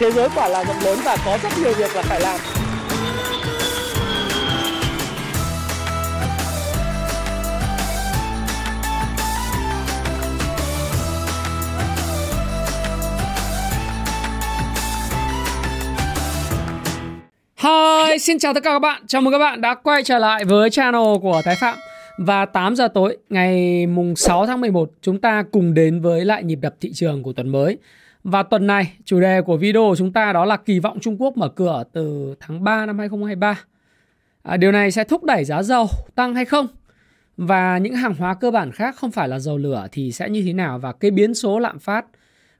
thế giới quả là rộng lớn và có rất nhiều việc là phải làm Hi, xin chào tất cả các bạn. Chào mừng các bạn đã quay trở lại với channel của Thái Phạm. Và 8 giờ tối ngày mùng 6 tháng 11 chúng ta cùng đến với lại nhịp đập thị trường của tuần mới. Và tuần này chủ đề của video của chúng ta đó là kỳ vọng Trung Quốc mở cửa từ tháng 3 năm 2023. À, điều này sẽ thúc đẩy giá dầu tăng hay không? Và những hàng hóa cơ bản khác không phải là dầu lửa thì sẽ như thế nào? Và cái biến số lạm phát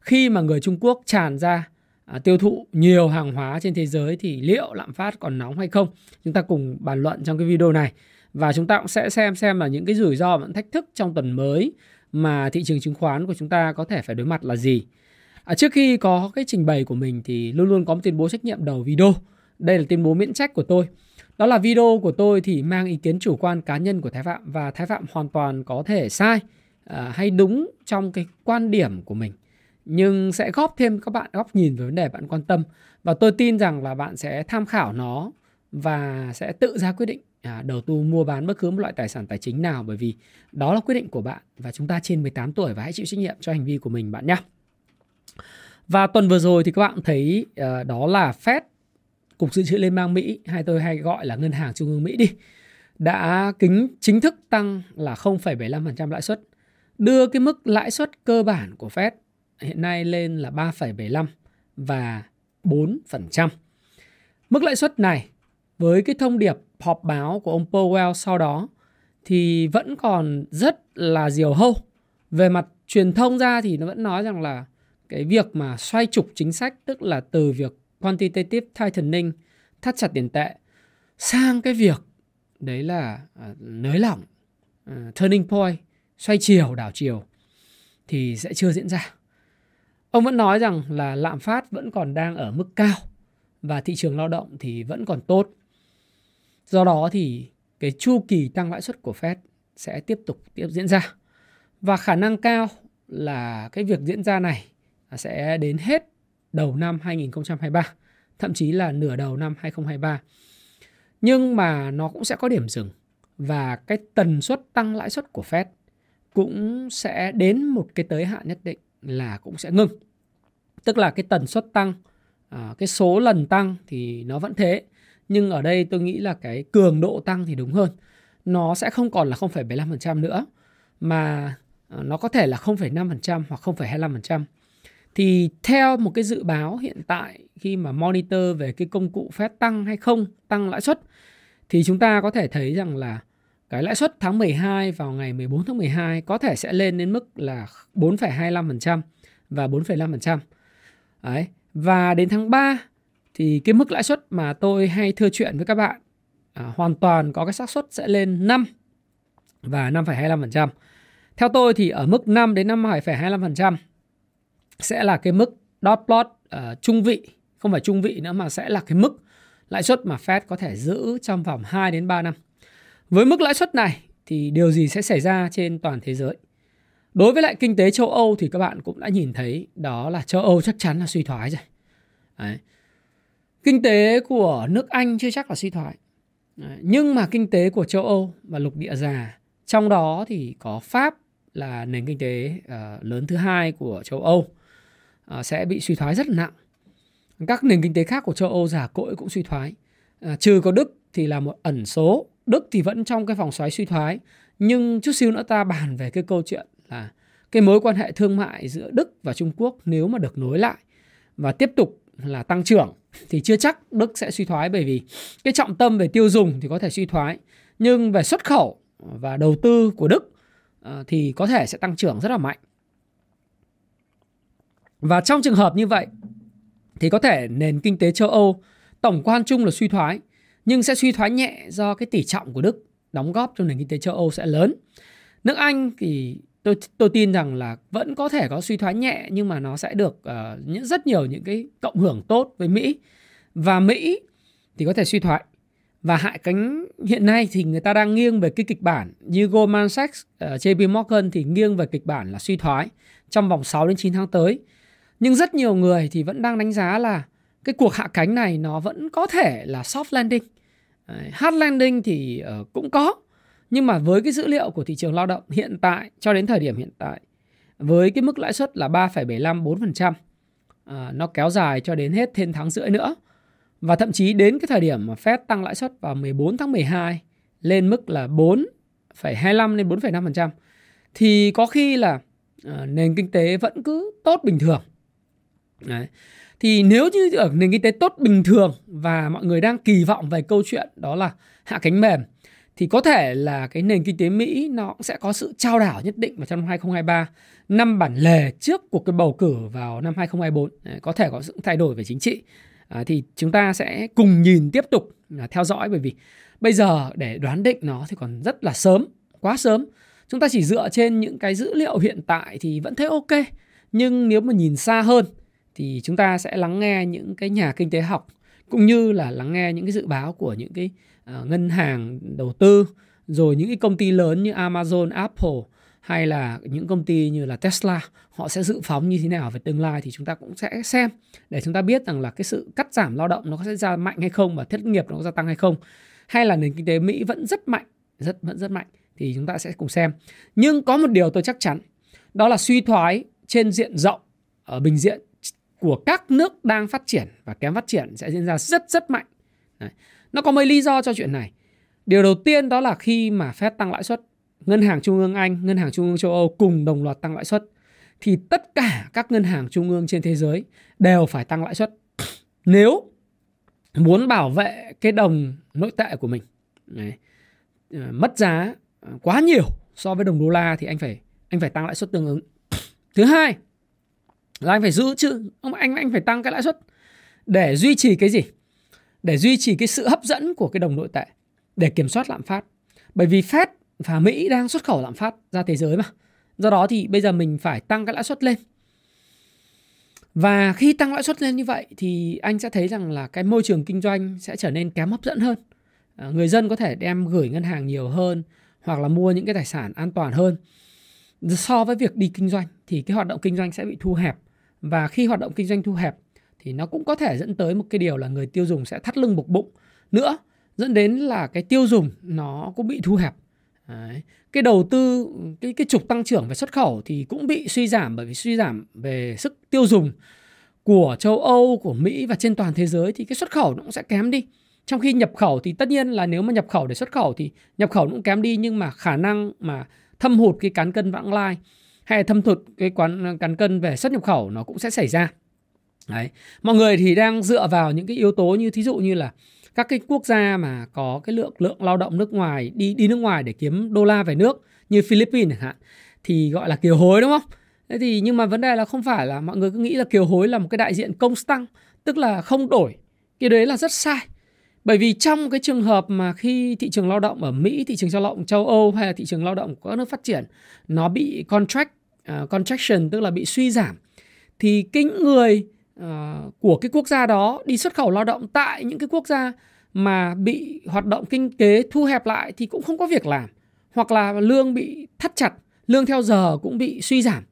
khi mà người Trung Quốc tràn ra à, tiêu thụ nhiều hàng hóa trên thế giới thì liệu lạm phát còn nóng hay không? Chúng ta cùng bàn luận trong cái video này và chúng ta cũng sẽ xem xem là những cái rủi ro và thách thức trong tuần mới mà thị trường chứng khoán của chúng ta có thể phải đối mặt là gì. À, trước khi có cái trình bày của mình thì luôn luôn có một tuyên bố trách nhiệm đầu video. Đây là tuyên bố miễn trách của tôi. Đó là video của tôi thì mang ý kiến chủ quan cá nhân của Thái Phạm và Thái Phạm hoàn toàn có thể sai à, hay đúng trong cái quan điểm của mình nhưng sẽ góp thêm các bạn góc nhìn về vấn đề bạn quan tâm và tôi tin rằng là bạn sẽ tham khảo nó và sẽ tự ra quyết định à, đầu tư mua bán bất cứ một loại tài sản tài chính nào bởi vì đó là quyết định của bạn và chúng ta trên 18 tuổi và hãy chịu trách nhiệm cho hành vi của mình bạn nhé. Và tuần vừa rồi thì các bạn thấy uh, đó là Fed Cục Dự trữ Liên bang Mỹ hay tôi hay gọi là Ngân hàng Trung ương Mỹ đi đã kính chính thức tăng là 0,75% lãi suất đưa cái mức lãi suất cơ bản của Fed hiện nay lên là 3,75 và 4%. Mức lãi suất này với cái thông điệp họp báo của ông Powell sau đó thì vẫn còn rất là diều hâu. Về mặt truyền thông ra thì nó vẫn nói rằng là cái việc mà xoay trục chính sách tức là từ việc quantitative tightening thắt chặt tiền tệ sang cái việc đấy là uh, nới lỏng uh, turning point xoay chiều đảo chiều thì sẽ chưa diễn ra Ông vẫn nói rằng là lạm phát vẫn còn đang ở mức cao và thị trường lao động thì vẫn còn tốt. Do đó thì cái chu kỳ tăng lãi suất của Fed sẽ tiếp tục tiếp diễn ra. Và khả năng cao là cái việc diễn ra này sẽ đến hết đầu năm 2023, thậm chí là nửa đầu năm 2023. Nhưng mà nó cũng sẽ có điểm dừng và cái tần suất tăng lãi suất của Fed cũng sẽ đến một cái tới hạn nhất định là cũng sẽ ngưng. Tức là cái tần suất tăng, à, cái số lần tăng thì nó vẫn thế. Nhưng ở đây tôi nghĩ là cái cường độ tăng thì đúng hơn. Nó sẽ không còn là 0,75% nữa mà à, nó có thể là 0,5% hoặc 0,25%. Thì theo một cái dự báo hiện tại khi mà monitor về cái công cụ phép tăng hay không tăng lãi suất thì chúng ta có thể thấy rằng là cái lãi suất tháng 12 vào ngày 14 tháng 12 có thể sẽ lên đến mức là 4,25% và 4,5%. Đấy. Và đến tháng 3 thì cái mức lãi suất mà tôi hay thưa chuyện với các bạn à, hoàn toàn có cái xác suất sẽ lên 5 và 5,25%. Theo tôi thì ở mức 5 đến 5,25% sẽ là cái mức dot plot uh, trung vị, không phải trung vị nữa mà sẽ là cái mức lãi suất mà Fed có thể giữ trong vòng 2 đến 3 năm. Với mức lãi suất này thì điều gì sẽ xảy ra trên toàn thế giới? Đối với lại kinh tế châu Âu thì các bạn cũng đã nhìn thấy đó là châu Âu chắc chắn là suy thoái rồi. Đấy. Kinh tế của nước Anh chưa chắc là suy thoái. Đấy. Nhưng mà kinh tế của châu Âu và lục địa già, trong đó thì có Pháp là nền kinh tế uh, lớn thứ hai của châu Âu uh, Ờ, sẽ bị suy thoái rất là nặng. Các nền kinh tế khác của châu Âu giả cỗi cũng suy thoái. à, trừ có Đức thì là một ẩn số. Đức thì vẫn trong cái vòng xoáy suy thoái. Nhưng chút xíu nữa ta bàn về cái câu chuyện là cái mối quan hệ thương mại giữa Đức và Trung Quốc nếu mà được nối lại và tiếp tục là tăng trưởng thì chưa chắc Đức sẽ suy thoái bởi vì cái trọng tâm về tiêu dùng thì có thể suy thoái nhưng về xuất khẩu và đầu tư của Đức ờ, thì có thể sẽ tăng trưởng rất là mạnh. Và trong trường hợp như vậy thì có thể nền kinh tế châu Âu tổng quan chung là suy thoái nhưng sẽ suy thoái nhẹ do cái tỷ trọng của Đức đóng góp cho nền kinh tế châu Âu sẽ lớn. Nước Anh thì tôi tôi tin rằng là vẫn có thể có suy thoái nhẹ nhưng mà nó sẽ được uh, những rất nhiều những cái cộng hưởng tốt với Mỹ và Mỹ thì có thể suy thoái và hại cánh hiện nay thì người ta đang nghiêng về cái kịch bản như Goldman Sachs, ờ, uh, JP Morgan thì nghiêng về kịch bản là suy thoái trong vòng 6 đến 9 tháng tới. Nhưng rất nhiều người thì vẫn đang đánh giá là cái cuộc hạ cánh này nó vẫn có thể là soft landing hard landing thì ờ, cũng có nhưng mà với cái dữ liệu của thị trường lao động hiện tại cho đến thời điểm hiện tại với cái mức lãi suất là 3,75 4%, ờ, nó kéo dài cho đến hết thêm tháng rưỡi nữa. Và thậm chí đến cái thời điểm mà Fed tăng lãi suất vào 14 tháng 12 lên mức là 4,25 lên 4,5% thì có khi là ờ, nền kinh tế vẫn cứ tốt bình thường. Đấy. Thì nếu như ở nền kinh tế tốt bình thường và mọi người đang kỳ vọng về câu chuyện đó là hạ cánh mềm thì có thể là cái nền kinh tế Mỹ nó cũng sẽ có sự trao đảo nhất định vào trong năm 2023 năm bản lề trước cuộc cái bầu cử vào năm 2024 có thể có sự thay đổi về chính trị. À, thì chúng ta sẽ cùng nhìn tiếp tục là theo dõi bởi vì bây giờ để đoán định nó thì còn rất là sớm quá sớm. Chúng ta chỉ dựa trên những cái dữ liệu hiện tại thì vẫn thấy ok. Nhưng nếu mà nhìn xa hơn thì chúng ta sẽ lắng nghe những cái nhà kinh tế học cũng như là lắng nghe những cái dự báo của những cái uh, ngân hàng đầu tư rồi những cái công ty lớn như Amazon, Apple hay là những công ty như là Tesla họ sẽ dự phóng như thế nào về tương lai thì chúng ta cũng sẽ xem để chúng ta biết rằng là cái sự cắt giảm lao động nó sẽ ra mạnh hay không và thất nghiệp nó có gia tăng hay không. Hay là nền kinh tế Mỹ vẫn rất mạnh rất vẫn rất mạnh thì chúng ta sẽ cùng xem. Nhưng có một điều tôi chắc chắn đó là suy thoái trên diện rộng ở bình diện của các nước đang phát triển và kém phát triển sẽ diễn ra rất rất mạnh Đấy. nó có mấy lý do cho chuyện này điều đầu tiên đó là khi mà Fed tăng lãi suất Ngân hàng Trung ương Anh, Ngân hàng Trung ương châu Âu cùng đồng loạt tăng lãi suất thì tất cả các ngân hàng trung ương trên thế giới đều phải tăng lãi suất. Nếu muốn bảo vệ cái đồng nội tệ của mình đấy, ờ, mất giá quá nhiều so với đồng đô la thì anh phải anh phải tăng lãi suất tương ứng. Thứ hai là anh phải giữ chứ ông anh anh phải tăng cái lãi suất để duy trì cái gì? Để duy trì cái sự hấp dẫn của cái đồng nội tệ để kiểm soát lạm phát. Bởi vì Fed và Mỹ đang xuất khẩu lạm phát ra thế giới mà. Do đó thì bây giờ mình phải tăng cái lãi suất lên. Và khi tăng lãi suất lên như vậy thì anh sẽ thấy rằng là cái môi trường kinh doanh sẽ trở nên kém hấp dẫn hơn. À, người dân có thể đem gửi ngân hàng nhiều hơn hoặc là mua những cái tài sản an toàn hơn. So với việc đi kinh doanh thì cái hoạt động kinh doanh sẽ bị thu hẹp và khi hoạt động kinh doanh thu hẹp thì nó cũng có thể dẫn tới một cái điều là người tiêu dùng sẽ thắt lưng buộc bụng nữa dẫn đến là cái tiêu dùng nó cũng bị thu hẹp Đấy. Cái đầu tư, cái cái trục tăng trưởng về xuất khẩu thì cũng bị suy giảm bởi vì suy giảm về sức tiêu dùng của châu Âu, của Mỹ và trên toàn thế giới thì cái xuất khẩu nó cũng sẽ kém đi. Trong khi nhập khẩu thì tất nhiên là nếu mà nhập khẩu để xuất khẩu thì nhập khẩu cũng kém đi nhưng mà khả năng mà thâm hụt cái cán cân vãng lai hay thâm thụt cái quán cán cân về xuất nhập khẩu nó cũng sẽ xảy ra. Đấy. Mọi người thì đang dựa vào những cái yếu tố như thí dụ như là các cái quốc gia mà có cái lượng lượng lao động nước ngoài đi đi nước ngoài để kiếm đô la về nước như Philippines chẳng hạn thì gọi là kiều hối đúng không? Thế thì nhưng mà vấn đề là không phải là mọi người cứ nghĩ là kiều hối là một cái đại diện công tăng tức là không đổi. Cái đấy là rất sai. Bởi vì trong cái trường hợp mà khi thị trường lao động ở Mỹ, thị trường lao động châu Âu hay là thị trường lao động của các nước phát triển nó bị contract uh, contraction tức là bị suy giảm thì cái người uh, của cái quốc gia đó đi xuất khẩu lao động tại những cái quốc gia mà bị hoạt động kinh tế thu hẹp lại thì cũng không có việc làm hoặc là lương bị thắt chặt lương theo giờ cũng bị suy giảm.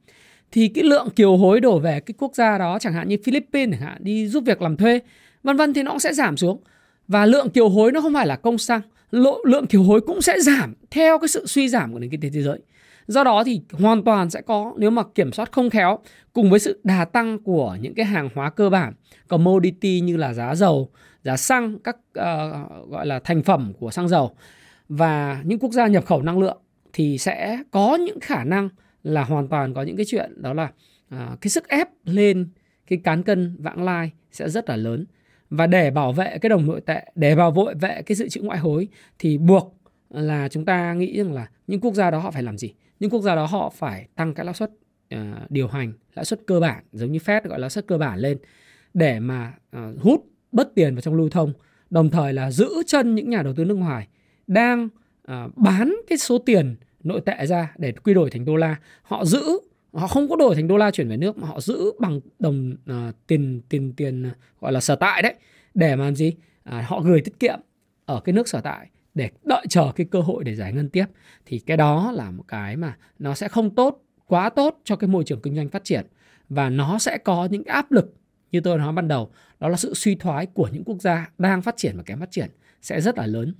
Thì cái lượng kiều hối đổ về cái quốc gia đó chẳng hạn như Philippines chẳng hạn đi giúp việc làm thuê vân vân thì nó cũng sẽ giảm xuống. Và lượng kiều hối nó không phải là công sang lộ lượng kiều hối cũng sẽ giảm theo cái sự suy giảm của nền kinh tế thế giới do đó thì hoàn toàn sẽ có nếu mà kiểm soát không khéo cùng với sự đà tăng của những cái hàng hóa cơ bản commodity như là giá dầu giá xăng các uh, gọi là thành phẩm của xăng dầu và những quốc gia nhập khẩu năng lượng thì sẽ có những khả năng là hoàn toàn có những cái chuyện đó là uh, cái sức ép lên cái cán cân vãng lai sẽ rất là lớn. Và để bảo vệ cái đồng nội tệ để bảo vệ cái dự trữ ngoại hối thì buộc là chúng ta nghĩ rằng là những quốc gia đó họ phải làm gì? Những quốc gia đó họ phải tăng cái lãi suất uh, điều hành lãi suất cơ bản giống như Fed gọi là lãi suất cơ bản lên để mà uh, hút bớt tiền vào trong lưu thông đồng thời là giữ chân những nhà đầu tư nước ngoài đang uh, bán cái số tiền nội tệ ra để quy đổi thành đô la. Họ giữ họ không có đổi thành đô la chuyển về nước mà họ giữ bằng đồng uh, tiền tiền tiền uh, gọi là sở tại đấy để mà làm gì? Uh, họ gửi tiết kiệm ở cái nước sở tại để đợi chờ cái cơ hội để giải ngân tiếp thì cái đó là một cái mà nó sẽ không tốt quá tốt cho cái môi trường kinh doanh phát triển. Và nó sẽ có những áp lực như tôi nói ban đầu đó là sự suy thoái của những quốc gia đang phát triển và kém phát triển sẽ rất là lớn.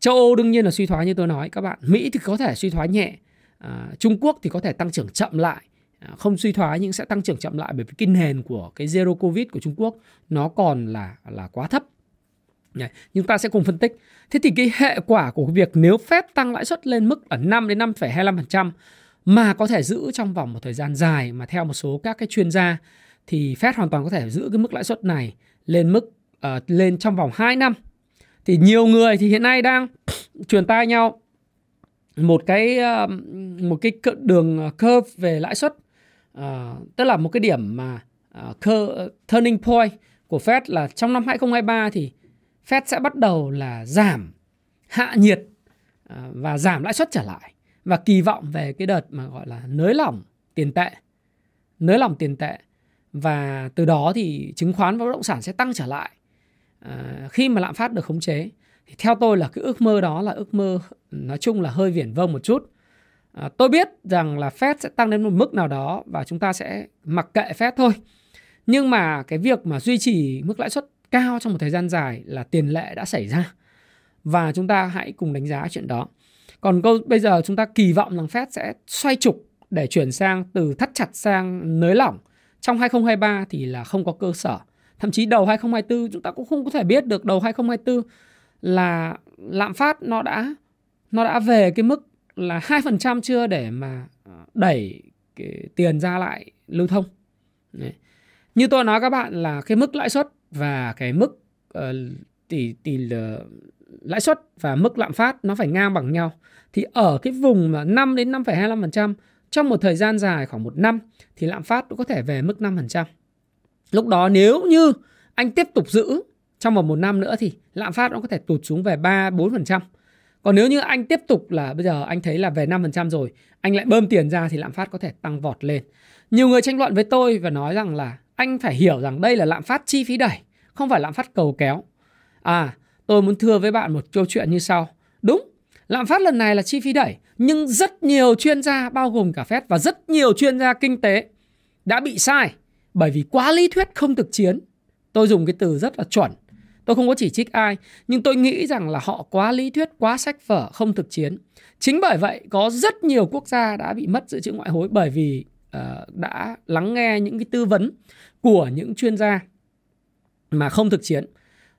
Châu âu đương nhiên là suy thoái như tôi nói các bạn. Mỹ thì có thể suy thoái nhẹ à, trung quốc thì có thể tăng trưởng chậm lại. À, không suy thoái nhưng sẽ tăng trưởng chậm lại bởi vì cái nền của cái zero covid của trung quốc nó còn là là quá thấp chúng ta sẽ cùng phân tích. Thế thì cái hệ quả của việc nếu phép tăng lãi suất lên mức ở 5 đến 5,25% mà có thể giữ trong vòng một thời gian dài mà theo một số các cái chuyên gia thì Fed hoàn toàn có thể giữ cái mức lãi suất này lên mức uh, lên trong vòng 2 năm. Thì nhiều người thì hiện nay đang truyền tai nhau một cái uh, một cái đường ờ, curve về lãi suất uh, tức là một cái điểm mà uh, curve, turning point của Fed là trong năm 2023 thì Fed sẽ bắt đầu là giảm hạ nhiệt à, và giảm lãi suất trở lại. Và kỳ vọng về cái đợt mà gọi là nới lỏng tiền tệ nới lỏng tiền tệ. Và từ đó thì chứng khoán và bất động sản sẽ tăng trở lại à, khi mà lạm phát được khống chế. Thì theo tôi là cái ước mơ đó là ước mơ nói chung là hơi viển vông một chút. À, tôi biết rằng là Fed sẽ tăng đến một mức nào đó và chúng ta sẽ mặc kệ Fed thôi. Nhưng mà cái việc mà duy trì mức lãi suất cao trong một thời gian dài là tiền lệ đã xảy ra và chúng ta hãy cùng đánh giá chuyện đó còn câu bây giờ chúng ta kỳ vọng rằng Fed sẽ xoay trục để chuyển sang từ thắt chặt sang nới lỏng trong 2023 thì là không có cơ sở. Thậm chí đầu 2024 chúng ta cũng không có thể biết được đầu 2024 là lạm phát nó đã nó đã về cái mức là 2% chưa để mà ờ, đẩy cái tiền ra lại lưu thông. Đấy. Như tôi nói các bạn là cái mức lãi suất và cái mức uh, tỷ tỷ lãi suất và mức lạm phát nó phải ngang bằng nhau thì ở cái vùng mà 5 đến 5,25% trong một thời gian dài khoảng một năm thì lạm phát cũng có thể về mức 5%. Lúc đó nếu như anh tiếp tục giữ trong vòng một năm nữa thì lạm phát nó có thể tụt xuống về 3 4%. Còn nếu như anh tiếp tục là bây giờ anh thấy là về 5% rồi, anh lại bơm tiền ra thì lạm phát có thể tăng vọt lên. Nhiều người tranh luận với tôi và nói rằng là anh phải hiểu rằng đây là lạm phát chi phí đẩy, không phải lạm phát cầu kéo. À, tôi muốn thưa với bạn một câu chuyện như sau. Đúng, lạm phát lần này là chi phí đẩy, nhưng rất nhiều chuyên gia bao gồm cả Fed và rất nhiều chuyên gia kinh tế đã bị sai bởi vì quá lý thuyết không thực chiến. Tôi dùng cái từ rất là chuẩn. Tôi không có chỉ trích ai, nhưng tôi nghĩ rằng là họ quá lý thuyết, quá sách vở, không thực chiến. Chính bởi vậy có rất nhiều quốc gia đã bị mất dự trữ ngoại hối bởi vì Ờ, đã lắng nghe những cái tư vấn của những chuyên gia mà không thực chiến.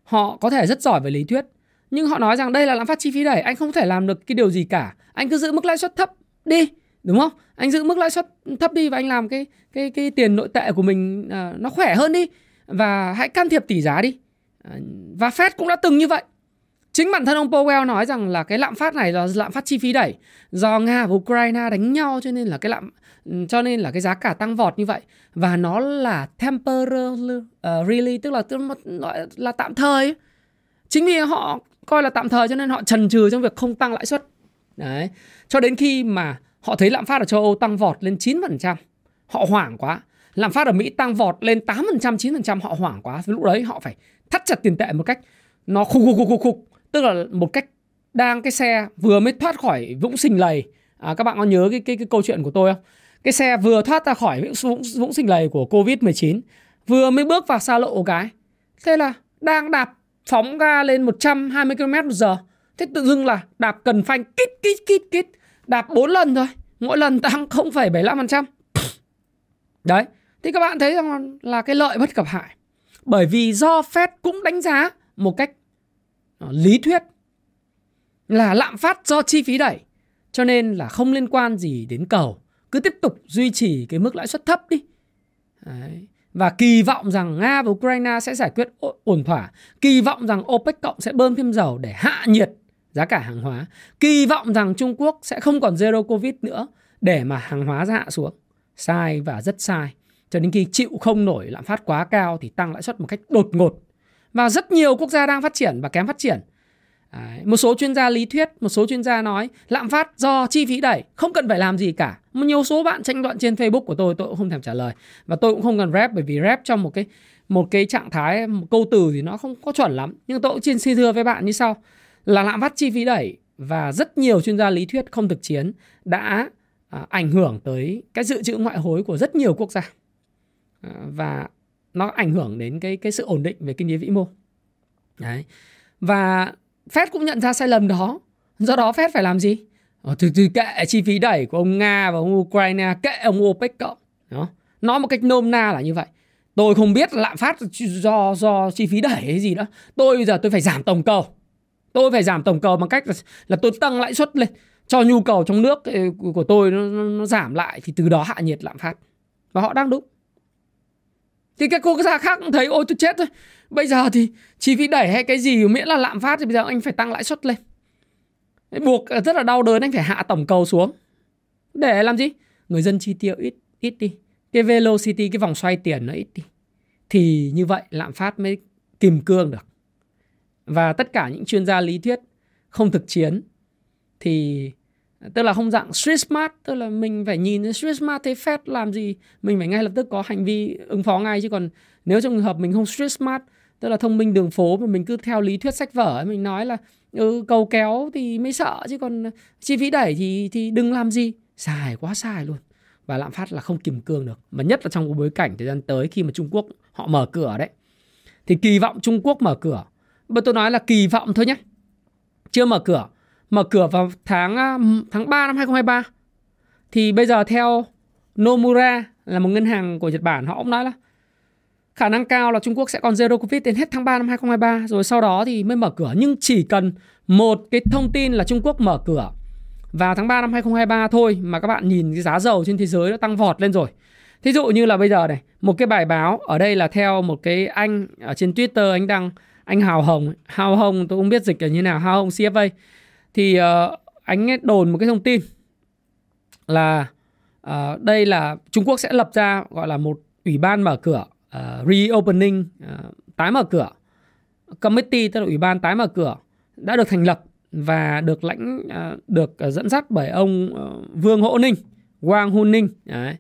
Họ có thể rất giỏi về lý thuyết, nhưng họ nói rằng đây là lạm phát chi phí đẩy, anh không thể làm được cái điều gì cả. Anh cứ giữ mức lãi suất thấp đi, đúng không? Anh giữ mức lãi suất thấp đi và anh làm cái cái cái tiền nội tệ của mình uh, nó khỏe hơn đi và hãy can thiệp tỷ giá đi. Uh, và Fed cũng đã từng như vậy. Chính bản thân ông Powell nói rằng là cái lạm phát này là lạm phát chi phí đẩy do Nga và Ukraine đánh nhau cho nên là cái lạm cho nên là cái giá cả tăng vọt như vậy và nó là temporary uh, ờ, really tức là tức là, là tạm thời. Chính vì họ coi là tạm thời cho nên họ trần trừ trong việc không tăng lãi suất. Đấy. Cho đến khi mà họ thấy lạm phát ở châu Âu tăng vọt lên 9%, họ hoảng quá. Lạm phát ở Mỹ tăng vọt lên 8%, 9%, họ hoảng quá. Lúc đấy họ phải thắt chặt tiền tệ một cách nó khục khục khục khục khục, tức là một cách đang cái xe vừa mới thoát khỏi vũng sình lầy. À, các bạn có nhớ cái, cái cái câu chuyện của tôi không? Cái xe vừa thoát ra khỏi vũng, vũng sình lầy của Covid-19, vừa mới bước vào xa lộ cái. Thế là đang đạp phóng ga lên 120 km một giờ. Thế tự dưng là đạp cần phanh kít kít kít kít. Đạp 4 lần thôi. Mỗi lần tăng 0,75%. Đấy. Thì các bạn thấy rằng là cái lợi bất cập hại. Bởi vì do Fed cũng đánh giá một cách Ờ, lý thuyết là lạm phát do chi phí đẩy. Cho nên là không liên quan gì đến cầu. Cứ tiếp tục duy trì cái mức lãi suất thấp đi. Đấy và kỳ vọng rằng Nga và Ukraine sẽ giải quyết ổn thỏa, kỳ vọng rằng OPEC cộng sẽ bơm thêm dầu để hạ nhiệt giá cả hàng hóa, kỳ vọng rằng Trung Quốc sẽ không còn zero covid nữa để mà hàng hóa hạ xuống. Sai và rất sai. Cho đến khi chịu không nổi lạm phát quá cao thì tăng lãi suất một cách đột ngột. Và rất nhiều quốc gia đang phát triển và kém phát triển Đấy. Một số chuyên gia lý thuyết, một số chuyên gia nói lạm phát do chi phí đẩy, không cần phải làm gì cả. Một nhiều số bạn tranh luận trên Facebook của tôi tôi cũng không thèm trả lời và tôi cũng không cần rep bởi vì rep trong một cái một cái trạng thái một câu từ thì nó không có chuẩn lắm. Nhưng tôi cũng xin xin thưa với bạn như sau là lạm phát chi phí đẩy và rất nhiều chuyên gia lý thuyết không thực chiến đã à, ảnh hưởng tới cái dự trữ ngoại hối của rất nhiều quốc gia. À, và nó ảnh hưởng đến cái cái sự ổn định về kinh tế vĩ mô. Đấy. Và Fed cũng nhận ra sai lầm đó. Do đó Fed phải làm gì? Ờ, từ từ kệ chi phí đẩy của ông Nga và ông Ukraine kệ ông OPEC cộng. Đó. Nói một cách nôm na là như vậy. Tôi không biết lạm phát do do chi phí đẩy hay gì đó. Tôi bây giờ tôi phải giảm tổng cầu. Tôi phải giảm tổng cầu bằng cách là, là tôi tăng lãi suất lên cho nhu cầu trong nước ờ, của tôi nó, nó, nó giảm lại thì từ đó hạ nhiệt lạm phát. Và họ đang đúng thì các quốc gia khác cũng thấy, ôi, tôi chết thôi bây giờ thì chi phí đẩy hay cái gì miễn là lạm phát thì bây giờ anh phải tăng lãi suất lên. Buộc rất là đau đớn, anh phải hạ tổng cầu xuống. Để làm gì? Người dân chi tiêu ít ít đi. Cái velocity, cái vòng xoay tiền nó ít đi. Thì như vậy lạm phát mới kìm cương được. Và tất cả những chuyên gia lý thuyết không thực chiến thì tức là không dạng street smart tức là mình phải nhìn street smart thấy Fed làm gì mình phải ngay lập tức có hành vi ứng phó ngay. Chứ còn nếu trong trường hợp mình không street smart tức là thông minh đường phố mà mình cứ theo lý thuyết sách vở mình nói là ừ, cầu kéo thì mới sợ chứ còn chi phí đẩy thì thì đừng làm gì. Xài quá xài luôn. Và lạm phát là không kìm cương được. Mà nhất là trong cái bối cảnh thời gian tới khi mà Trung Quốc họ mở cửa đấy. Thì kỳ vọng Trung Quốc mở cửa. Bây tôi nói là kỳ vọng thôi nhé chưa mở cửa mở cửa vào tháng à, tháng 3 năm 2023 thì bây giờ theo Nomura là một ngân hàng của Nhật Bản họ cũng nói là khả năng cao là Trung Quốc sẽ còn zero covid đến hết tháng 3 năm 2023 rồi sau đó thì mới mở cửa nhưng chỉ cần một cái thông tin là Trung Quốc mở cửa vào tháng 3 năm 2023 thôi mà các bạn nhìn cái giá dầu trên thế giới nó tăng vọt lên rồi. Thí dụ như là bây giờ này, một cái bài báo ở đây là theo một cái anh ở trên Twitter anh đăng anh Hào Hồng, Hào Hồng tôi không biết dịch là như nào, Hào Hồng CFA thì uh, anh ấy đồn một cái thông tin là uh, đây là Trung Quốc sẽ lập ra gọi là một ủy ban mở cửa uh, reopening uh, tái mở cửa. Committee tức là ủy ban tái mở cửa đã được thành lập và được lãnh uh, được uh, dẫn dắt bởi ông uh, Vương Hỗ Ninh, Wang Hun Ninh, đấy,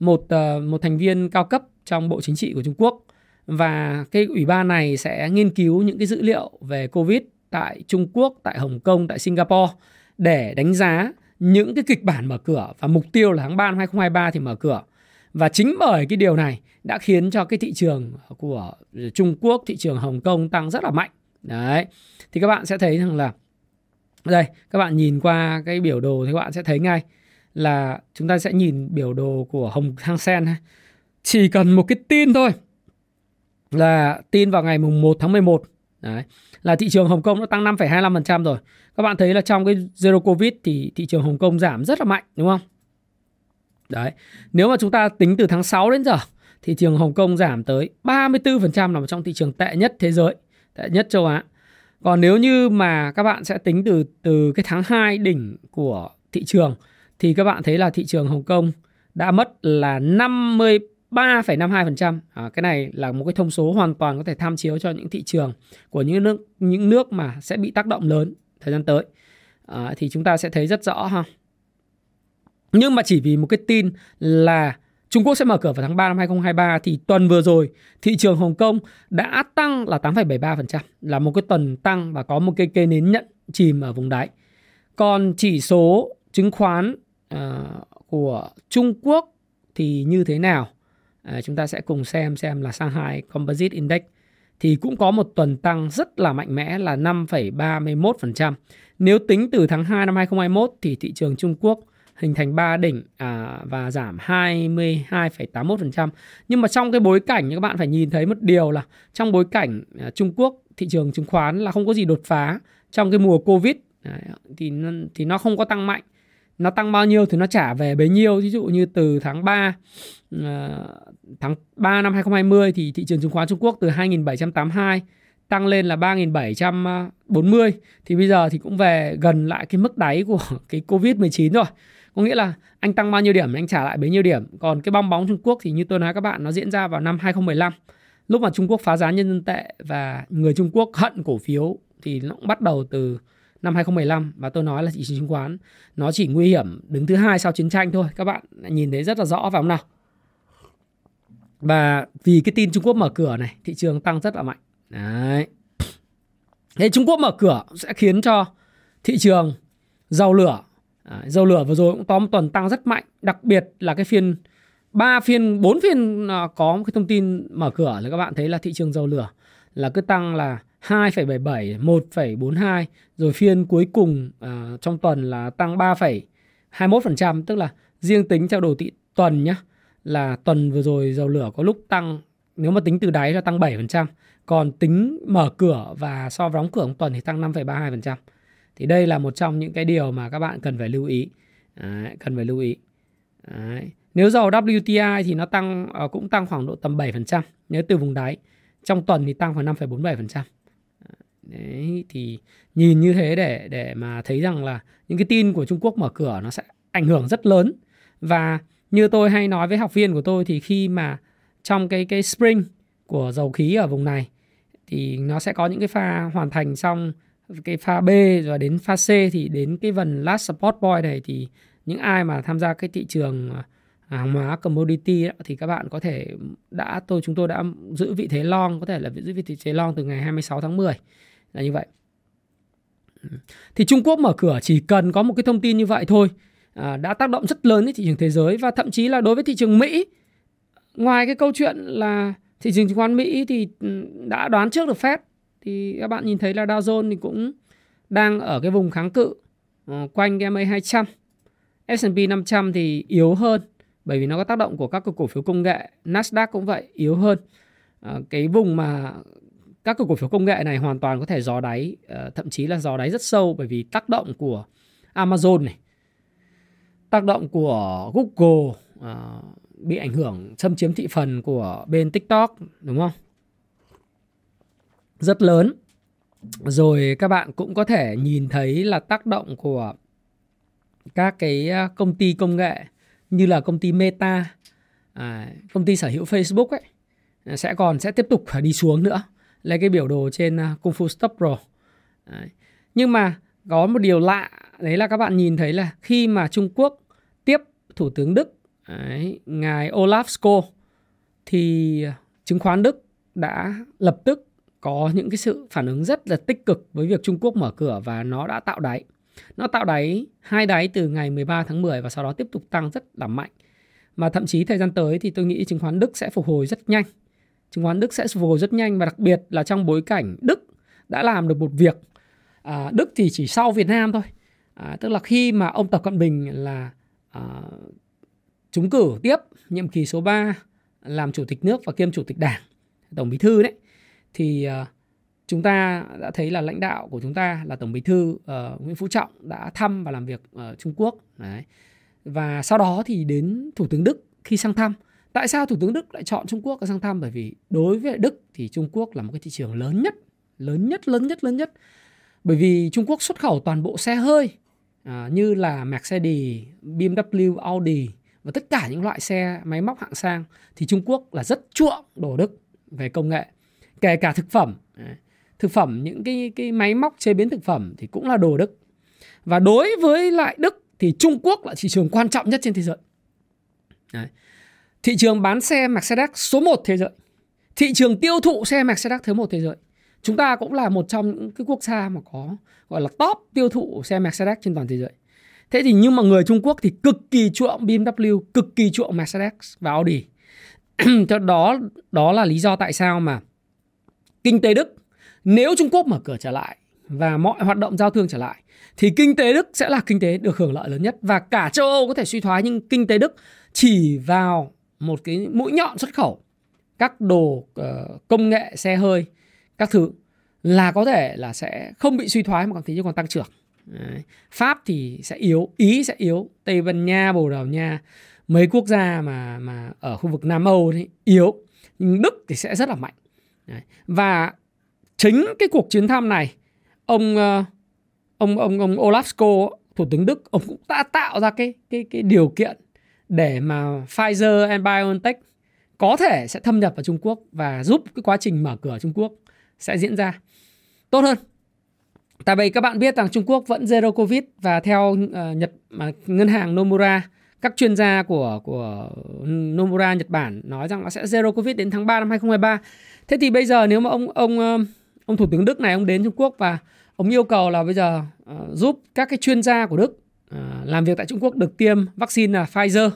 một uh, một thành viên cao cấp trong Bộ Chính trị của Trung Quốc. Và cái ủy ban này sẽ nghiên cứu những cái dữ liệu về Covid tại Trung Quốc, tại Hồng Kông, tại Singapore để đánh giá những cái kịch bản mở cửa và mục tiêu là tháng 3 năm 2023 thì mở cửa. Và chính bởi cái điều này đã khiến cho cái thị trường của Trung Quốc, thị trường Hồng Kông tăng rất là mạnh. Đấy. Thì các bạn sẽ thấy rằng là đây, các bạn nhìn qua cái biểu đồ thì các bạn sẽ thấy ngay là chúng ta sẽ nhìn biểu đồ của Hồng Hang Sen chỉ cần một cái tin thôi là tin vào ngày mùng 1 tháng 11 Đấy. Là thị trường Hồng Kông nó tăng 5,25% rồi. Các bạn thấy là trong cái Zero Covid thì thị trường Hồng Kông giảm rất là mạnh đúng không? Đấy. Nếu mà chúng ta tính từ tháng 6 đến giờ thị trường Hồng Kông giảm tới 34% một trong thị trường tệ nhất thế giới, tệ nhất châu Á. Còn nếu như mà các bạn sẽ tính từ từ cái tháng 2 đỉnh của thị trường thì các bạn thấy là thị trường Hồng Kông đã mất là 50 3,52%. À, cái này là một cái thông số hoàn toàn có thể tham chiếu cho những thị trường của những nước những nước mà sẽ bị tác động lớn thời gian tới. À, thì chúng ta sẽ thấy rất rõ ha. Nhưng mà chỉ vì một cái tin là Trung Quốc sẽ mở cửa vào tháng 3 năm 2023 thì tuần vừa rồi thị trường Hồng Kông đã tăng là 8,73%, là một cái tuần tăng và có một cái cây nến nhận chìm ở vùng đáy. Còn chỉ số chứng khoán uh, của Trung Quốc thì như thế nào? À, chúng ta sẽ cùng xem xem là Shanghai Composite Index thì cũng có một tuần tăng rất là mạnh mẽ là 5,31%. Nếu tính từ tháng 2 năm 2021 thì thị trường Trung Quốc hình thành 3 đỉnh à, và giảm 22,81%. Nhưng mà trong cái bối cảnh các bạn phải nhìn thấy một điều là trong bối cảnh à, Trung Quốc thị trường chứng khoán là không có gì đột phá trong cái mùa Covid à, thì thì nó không có tăng mạnh nó tăng bao nhiêu thì nó trả về bấy nhiêu ví dụ như từ tháng 3 Ờ, tháng 3 năm 2020 thì thị trường chứng khoán Trung Quốc từ 2782 tăng lên là 3740 thì bây giờ thì cũng về gần lại cái mức đáy của cái Covid-19 rồi. Có nghĩa là anh tăng bao nhiêu điểm anh trả lại bấy nhiêu điểm. Còn cái bong bóng Trung Quốc thì như tôi nói các bạn, nó diễn ra vào năm 2015 lúc mà Trung Quốc phá giá nhân dân tệ và người Trung Quốc hận cổ phiếu thì nó cũng bắt đầu từ năm 2015 và tôi nói là thị trường chứng khoán nó chỉ nguy hiểm đứng thứ hai sau chiến tranh thôi. Các bạn nhìn thấy rất là rõ phải không nào? Và vì cái tin Trung Quốc mở cửa này thị trường tăng rất là mạnh. Đấy. Thế Trung Quốc mở cửa sẽ khiến cho thị trường dầu lửa à, dầu lửa vừa rồi cũng có một tuần tăng rất mạnh đặc biệt là cái phiên ba phiên bốn phiên à, có một cái thông tin mở cửa là các bạn thấy là thị trường dầu lửa là cứ tăng là 2,77, 1,42 rồi phiên cuối cùng uh, trong tuần là tăng 3,21% tức là riêng tính theo đồ thị tuần nhá là tuần vừa rồi dầu lửa có lúc tăng nếu mà tính từ đáy là tăng 7%, còn tính mở cửa và so với đóng cửa một tuần thì tăng 5,32%. Thì đây là một trong những cái điều mà các bạn cần phải lưu ý. Đấy, cần phải lưu ý. Đấy. Nếu dầu WTI thì nó tăng ờ, cũng tăng khoảng độ tầm 7% nếu từ vùng đáy. Trong tuần thì tăng khoảng 5,47%. Đấy thì nhìn như thế để để mà thấy rằng là những cái tin của Trung Quốc mở cửa nó sẽ ảnh hưởng rất lớn và như tôi hay nói với học viên của tôi thì khi mà trong cái cái spring của dầu khí ở vùng này thì nó sẽ có những cái pha hoàn thành xong cái pha B rồi đến pha C thì đến cái vần last support point này thì những ai mà tham gia cái thị trường à, hàng hóa commodity đó, thì các bạn có thể đã tôi chúng tôi đã giữ vị thế long có thể là giữ vị thế long từ ngày 26 tháng 10 là như vậy. Thì Trung Quốc mở cửa chỉ cần có một cái thông tin như vậy thôi Ờ, đã tác động rất lớn đến thị trường thế giới và thậm chí là đối với thị trường Mỹ. Ngoài cái câu chuyện là thị trường chứng khoán Mỹ thì ừ, đã đoán trước được Fed, thì các bạn nhìn thấy là Dow Jones thì cũng đang ở cái vùng kháng cự ờ, quanh cái MA 200 S&P 500 thì yếu hơn, bởi vì nó có tác động của các cổ phiếu công nghệ. Nasdaq cũng vậy, yếu hơn. Ờ, cái vùng mà các cổ phiếu công nghệ này hoàn toàn có thể dò đáy thậm chí là dò đáy rất sâu bởi vì tác động của Amazon này tác động của Google à, bị ảnh hưởng xâm chiếm thị phần của bên TikTok đúng không? Rất lớn. Rồi các bạn cũng có thể nhìn thấy là tác động của các cái à, công ty công nghệ như là công ty Meta, à, công ty sở hữu Facebook ấy à, sẽ còn sẽ tiếp tục phải đi xuống nữa. Lấy cái biểu đồ trên à, Kung Fu Stop Pro. Đấy. Nhưng mà có một điều lạ đấy là các bạn nhìn thấy là khi mà Trung Quốc tiếp Thủ tướng Đức Đấy, ngài Olaf Scholz thì chứng khoán Đức đã lập tức có những cái sự phản ứng rất là tích cực với việc Trung Quốc mở cửa và nó đã tạo đáy. Nó tạo đáy hai đáy từ ngày 13 tháng 10 và sau đó tiếp tục tăng rất là mạnh. Mà thậm chí thời gian tới thì tôi nghĩ chứng khoán Đức sẽ phục hồi rất nhanh. Chứng khoán Đức sẽ phục hồi rất nhanh và đặc biệt là trong bối cảnh Đức đã làm được một việc. À, Đức thì chỉ sau Việt Nam thôi. À, tức là khi mà ông Tập Cận Bình là à, trúng cử tiếp nhiệm kỳ số 3 làm chủ tịch nước và kiêm chủ tịch đảng, tổng bí thư đấy, thì à, chúng ta đã thấy là lãnh đạo của chúng ta là tổng bí thư uh, Nguyễn Phú Trọng đã thăm và làm việc ở Trung Quốc. Đấy. Và sau đó thì đến Thủ tướng Đức khi sang thăm. Tại sao Thủ tướng Đức lại chọn Trung Quốc sang thăm? Bởi vì đối với Đức thì Trung Quốc là một cái thị trường lớn nhất, lớn nhất, lớn nhất, lớn nhất. Bởi vì Trung Quốc xuất khẩu toàn bộ xe hơi à, như là Mercedes, BMW, Audi, và tất cả những loại xe máy móc hạng sang thì Trung Quốc là rất chuộng đồ Đức về công nghệ kể cả thực phẩm. Thực phẩm những cái cái máy móc chế biến thực phẩm thì cũng là đồ Đức. Và đối với lại Đức thì Trung Quốc là thị trường quan trọng nhất trên thế giới. Đấy. thị trường bán xe Mercedes số 1 thế giới. Thị trường tiêu thụ xe Mercedes thứ một thế giới chúng ta cũng là một trong những cái quốc gia mà có gọi là top tiêu thụ xe Mercedes trên toàn thế giới Thế thì nhưng mà người Trung Quốc thì cực kỳ chuộng BMW, cực kỳ chuộng Mercedes và Audi. Cho đó đó là lý do tại sao mà kinh tế Đức nếu Trung Quốc mở cửa trở lại và mọi hoạt động giao thương trở lại thì kinh tế Đức sẽ là kinh tế được hưởng lợi lớn nhất và cả châu Âu có thể suy thoái nhưng kinh tế Đức chỉ vào một cái mũi nhọn xuất khẩu các đồ uh, công nghệ xe hơi các thứ là có thể là sẽ không bị suy thoái mà còn thế như còn tăng trưởng Đấy. Pháp thì sẽ yếu, Ý sẽ yếu, Tây Ban Nha, Bồ Đào Nha, mấy quốc gia mà mà ở khu vực Nam Âu thì yếu, nhưng Đức thì sẽ rất là mạnh. Đấy. Và chính cái cuộc chuyến thăm này, ông ờ, ông ông ông Olaf Scholz, thủ tướng Đức, ông cũng đã tạo ra cái cái cái điều kiện để mà Pfizer and BioNTech có thể sẽ thâm nhập vào Trung Quốc và giúp cái quá trình mở cửa Trung Quốc sẽ diễn ra. Tốt hơn. Tại vì các bạn biết rằng Trung Quốc vẫn zero covid và theo uh, Nhật uh, ngân hàng Nomura các chuyên gia của của Nomura Nhật Bản nói rằng nó sẽ zero covid đến tháng 3 năm 2023. Thế thì bây giờ nếu mà ông ông ờ, ông thủ tướng Đức này ông đến Trung Quốc và ông yêu cầu là bây giờ uh, giúp các cái chuyên gia của Đức uh, làm việc tại Trung Quốc được tiêm vaccine là Pfizer.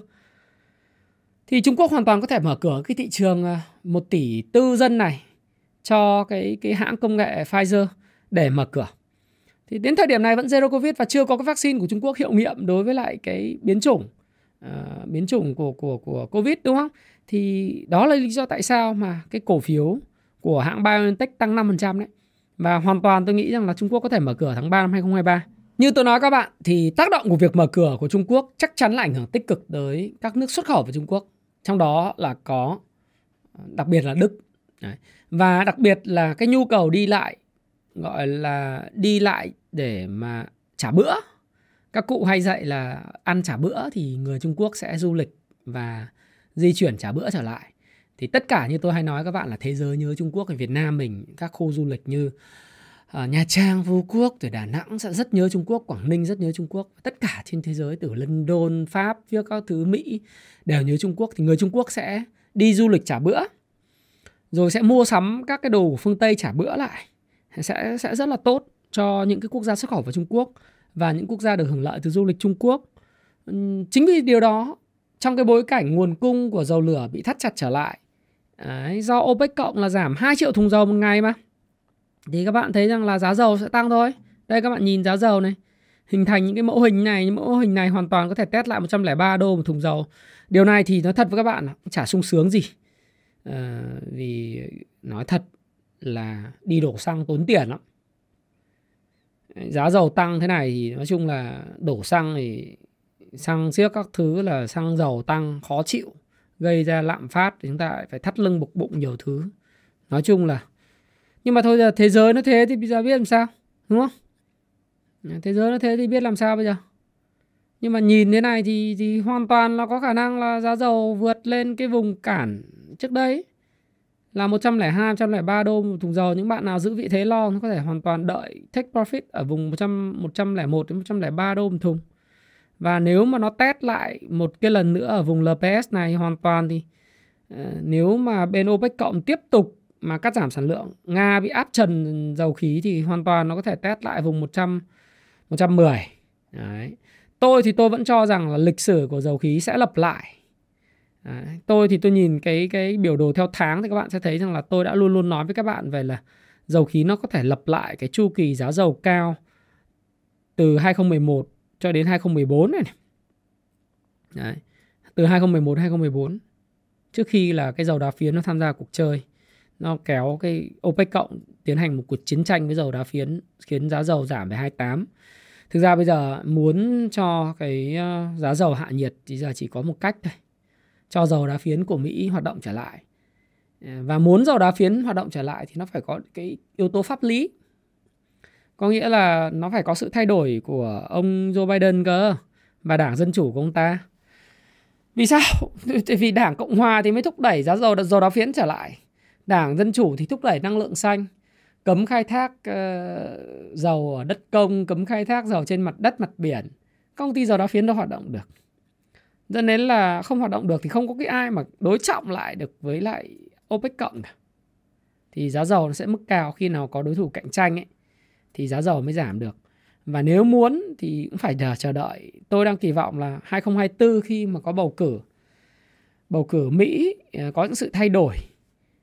Thì Trung Quốc hoàn toàn có thể mở cửa cái thị trường à, một tỷ tư dân này cho cái cái hãng công nghệ Pfizer để mở cửa. Thì đến thời điểm này vẫn zero covid và chưa có cái vaccine của Trung Quốc hiệu nghiệm đối với lại cái biến chủng uh, biến chủng của của của covid đúng không? Thì đó là lý do tại sao mà cái cổ phiếu của hãng BioNTech tăng 5% đấy. Và hoàn toàn tôi nghĩ rằng là Trung Quốc có thể mở cửa tháng 3 năm 2023. Như tôi nói các bạn thì tác động của việc mở cửa của Trung Quốc chắc chắn là ảnh hưởng tích cực tới các nước xuất khẩu của Trung Quốc. Trong đó là có đặc biệt là Đức. Đấy. Và đặc biệt là cái nhu cầu đi lại gọi là đi lại để mà trả bữa. Các cụ hay dạy là ăn trả bữa thì người Trung Quốc sẽ du lịch và di chuyển trả bữa trở lại. Thì tất cả như tôi hay nói các bạn là thế giới nhớ Trung Quốc ở Việt Nam mình các khu du lịch như ở Nha Trang, Phú Quốc, rồi Đà Nẵng sẽ rất nhớ Trung Quốc, Quảng Ninh rất nhớ Trung Quốc. Tất cả trên thế giới từ London, Pháp, phía các thứ Mỹ đều nhớ Trung Quốc thì người Trung Quốc sẽ đi du lịch trả bữa. Rồi sẽ mua sắm các cái đồ của phương Tây trả bữa lại. Sẽ sẽ rất là tốt cho những cái quốc gia xuất khẩu vào Trung Quốc và những quốc gia được hưởng lợi từ du lịch Trung Quốc. Ừ, chính vì điều đó trong cái bối cảnh nguồn cung của dầu lửa bị thắt chặt trở lại Đấy, do OPEC cộng là giảm 2 triệu thùng dầu một ngày mà. Thì các bạn thấy rằng là giá dầu sẽ tăng thôi. Đây các bạn nhìn giá dầu này. Hình thành những cái mẫu hình này những mẫu hình này hoàn toàn có thể test lại 103 đô một thùng dầu. Điều này thì nói thật với các bạn chả sung sướng gì à, vì nói thật là đi đổ xăng tốn tiền lắm. Giá dầu tăng thế này thì nói chung là đổ xăng thì xăng xiếc các thứ là xăng dầu tăng khó chịu gây ra lạm phát chúng ta phải thắt lưng buộc bụng nhiều thứ. Nói chung là nhưng mà thôi giờ thế giới nó thế thì bây giờ biết làm sao đúng không? Thế giới nó thế thì biết làm sao bây giờ? Nhưng mà nhìn thế này thì thì hoàn toàn là có khả năng là giá dầu vượt lên cái vùng cản trước đây là 102, 103 đô một thùng dầu. Những bạn nào giữ vị thế lo có thể hoàn toàn đợi take profit ở vùng 100, 101 đến 103 đô một thùng. Và nếu mà nó test lại một cái lần nữa ở vùng LPS này hoàn toàn thì uh, nếu mà bên OPEC cộng tiếp tục mà cắt giảm sản lượng, Nga bị áp trần dầu khí thì hoàn toàn nó có thể test lại vùng 100 110. Đấy. Tôi thì tôi vẫn cho rằng là lịch sử của dầu khí sẽ lặp lại. Đấy. Tôi thì tôi nhìn cái cái biểu đồ theo tháng thì các bạn sẽ thấy rằng là tôi đã luôn luôn nói với các bạn về là dầu khí nó có thể lặp lại cái chu kỳ giá dầu cao từ 2011 cho đến 2014 này. này. Đấy. Từ 2011 đến 2014 trước khi là cái dầu đá phiến nó tham gia cuộc chơi, nó kéo cái OPEC cộng tiến hành một cuộc chiến tranh với dầu đá phiến, khiến giá dầu giảm về 28. Thực ra bây giờ muốn cho cái ờ, giá dầu hạ nhiệt thì giờ chỉ có một cách thôi. Cho dầu đá phiến của Mỹ hoạt động trở lại. Ờ, và muốn dầu đá phiến hoạt động trở lại thì nó phải có cái yếu tố pháp lý. Có nghĩa là nó phải có sự thay đổi của ông Joe Biden cơ và đảng Dân Chủ của ông ta. Vì sao? Vì đảng Cộng Hòa thì mới thúc đẩy giá dầu dầu đá phiến trở lại. Đảng Dân Chủ thì thúc đẩy năng lượng xanh, cấm khai thác uh, dầu ở đất công, cấm khai thác dầu trên mặt đất, mặt biển. Công ty dầu đá phiến đâu hoạt động được. Dẫn đến là không hoạt động được thì không có cái ai mà đối trọng lại được với lại OPEC cộng cả. Thì giá dầu nó sẽ mức cao khi nào có đối thủ cạnh tranh ấy thì giá dầu mới giảm được. Và nếu muốn thì cũng phải chờ chờ đợi. Tôi đang kỳ vọng là 2024 khi mà có bầu cử bầu cử Mỹ ờ, có những sự thay đổi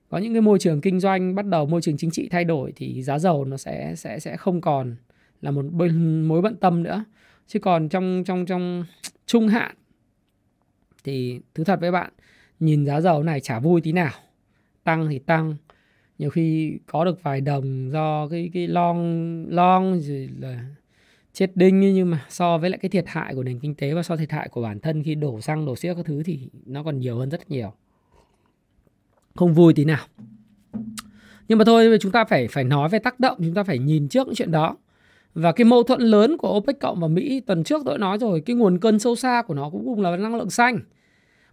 có những cái môi trường kinh doanh, bắt đầu môi trường chính trị thay đổi thì giá dầu nó sẽ sẽ sẽ không còn là một mối bận tâm nữa. Chứ còn trong trong trong trung hạn thì thứ thật với bạn, nhìn giá dầu này chả vui tí nào. Tăng thì tăng, nhiều khi có được vài đồng do cái cái long long rồi là chết đinh nhưng mà so với lại cái thiệt hại của nền kinh tế và so thiệt hại của bản thân khi đổ xăng, đổ xiếc các thứ thì nó còn nhiều hơn rất nhiều không vui tí nào. Nhưng mà thôi, chúng ta phải phải nói về tác động, chúng ta phải nhìn trước những chuyện đó. Và cái mâu thuẫn lớn của OPEC cộng và Mỹ, tuần trước tôi nói rồi, cái nguồn cơn sâu xa của nó cũng cùng là năng lượng xanh.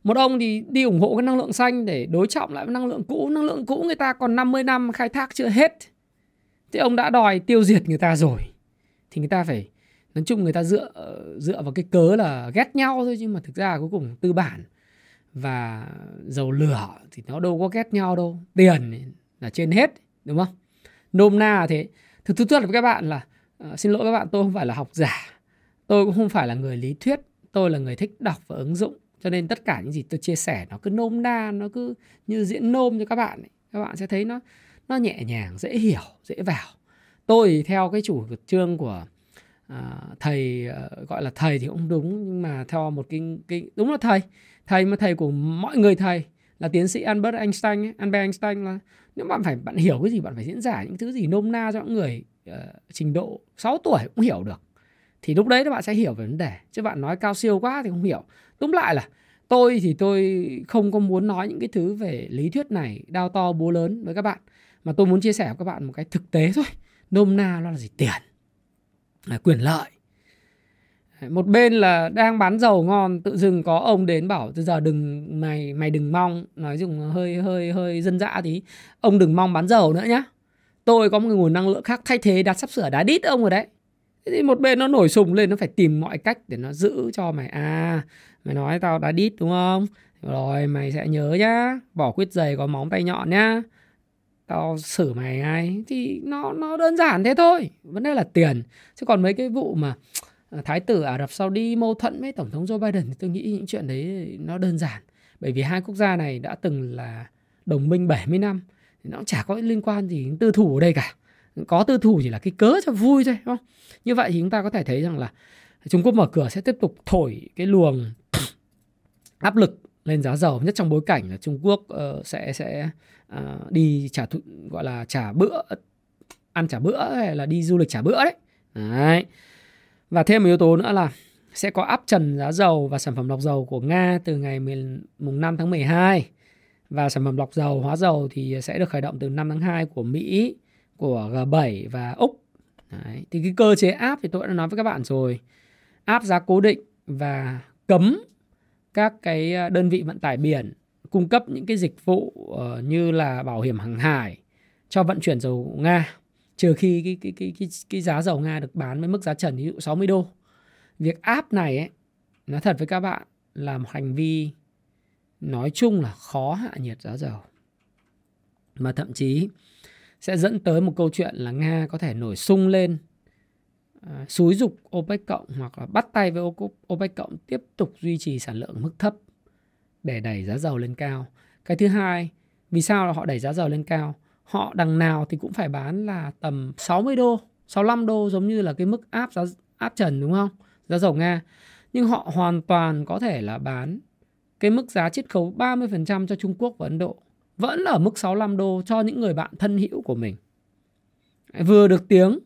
Một ông thì đi ủng hộ cái năng lượng xanh để đối trọng lại với năng lượng cũ. Năng lượng cũ người ta còn 50 năm khai thác chưa hết. Thì ông đã đòi tiêu diệt người ta rồi. Thì người ta phải, nói chung người ta dựa ờ, dựa vào cái cớ là ghét nhau thôi, nhưng mà thực ra cuối cùng tư bản và dầu lửa thì nó đâu có ghét nhau đâu. Tiền là trên hết đúng không? Nôm na thế. Thực thú thật với các bạn là uh, xin lỗi các bạn tôi không phải là học giả. Tôi cũng không phải là người lý thuyết. Tôi là người thích đọc và ứng dụng. Cho nên tất cả những gì tôi chia sẻ nó cứ nôm na nó cứ như diễn nôm cho các bạn ấy. các bạn sẽ thấy nó nó nhẹ nhàng dễ hiểu dễ vào. Tôi theo cái chủ trương của uh, thầy uh, gọi là thầy thì cũng đúng nhưng mà theo một cái cái đúng là thầy thầy mà thầy của mọi người thầy là tiến sĩ Albert Einstein ấy, Albert Einstein là nếu bạn phải bạn hiểu cái gì bạn phải diễn giải những thứ gì nôm na cho những người uh, trình độ 6 tuổi cũng hiểu được. Thì lúc đấy các bạn sẽ hiểu về vấn đề. Chứ bạn nói cao siêu quá thì không hiểu. Đúng lại là tôi thì tôi không có muốn nói những cái thứ về lý thuyết này đao to búa lớn với các bạn. Mà tôi muốn chia sẻ với các bạn một cái thực tế thôi. Nôm na nó là gì? Tiền. Quyền lợi một bên là đang bán dầu ngon, tự dưng có ông đến bảo, từ giờ đừng, mày mày đừng mong. Nói dùng hơi hơi hơi dân dã tí. Ông đừng mong bán dầu nữa nhá. Tôi có một nguồn năng lượng khác, thay thế đặt sắp sửa đá đít ông rồi đấy. Thì một bên nó nổi sùng lên, nó phải tìm mọi cách để nó giữ cho mày à mày nói tao đá đít, đúng không? Rồi, mày sẽ nhớ nhá, bỏ quyết giày có móng tay nhọn nhá. Tao xử mày ngay thì nó nó đơn giản thế thôi. Vấn đề là tiền. Chứ còn mấy cái vụ mà Ờ, thái tử Ả Rập Saudi mâu thuẫn với tổng thống Joe Biden thì tôi nghĩ những chuyện đấy nó đơn giản bởi vì hai quốc gia này đã từng là đồng minh 70 năm thì nó chả có liên quan gì đến tư thủ ở đây cả có tư thủ chỉ là cái cớ cho vui thôi đúng không như vậy thì chúng ta có thể thấy rằng là Trung Quốc mở cửa sẽ tiếp tục thổi cái luồng áp lực lên giá dầu nhất trong bối cảnh là Trung Quốc uh, sẽ sẽ uh, đi trả thụ, gọi là trả bữa ăn trả bữa hay là đi du lịch trả bữa đấy. đấy. Và thêm một yếu tố nữa là sẽ có áp trần giá dầu và sản phẩm lọc dầu của Nga từ ngày 10, mùng 5 tháng 12 và sản phẩm lọc dầu hóa dầu thì sẽ được khởi động từ 5 tháng 2 của Mỹ, của G7 và Úc. Đấy. Thì cái cơ chế áp thì tôi đã nói với các bạn rồi. Áp giá cố định và cấm các cái ờ, đơn vị vận tải biển cung cấp những cái dịch vụ ờ, như là bảo hiểm hàng hải cho vận chuyển dầu Nga trừ khi cái cái cái cái, cái giá dầu Nga được bán với mức giá trần ví dụ 60 đô. Việc áp này ấy nói thật với các bạn là một hành vi nói chung là khó hạ nhiệt giá dầu. Mà thậm chí sẽ dẫn tới một câu chuyện là Nga có thể nổi sung lên à, xúi dục OPEC cộng hoặc là bắt tay với OPEC cộng tiếp tục duy trì sản lượng mức thấp để đẩy giá dầu lên cao. Cái thứ hai, vì sao họ đẩy giá dầu lên cao? Họ đằng nào thì cũng phải bán là tầm 60 đô, 65 đô giống như là cái mức áp giá áp trần đúng không? Giá dầu Nga. Nhưng họ hoàn toàn có thể là bán cái mức giá chiết khấu 30% cho Trung Quốc và Ấn Độ vẫn ở mức 65 đô cho những người bạn thân hữu của mình. Vừa được tiếng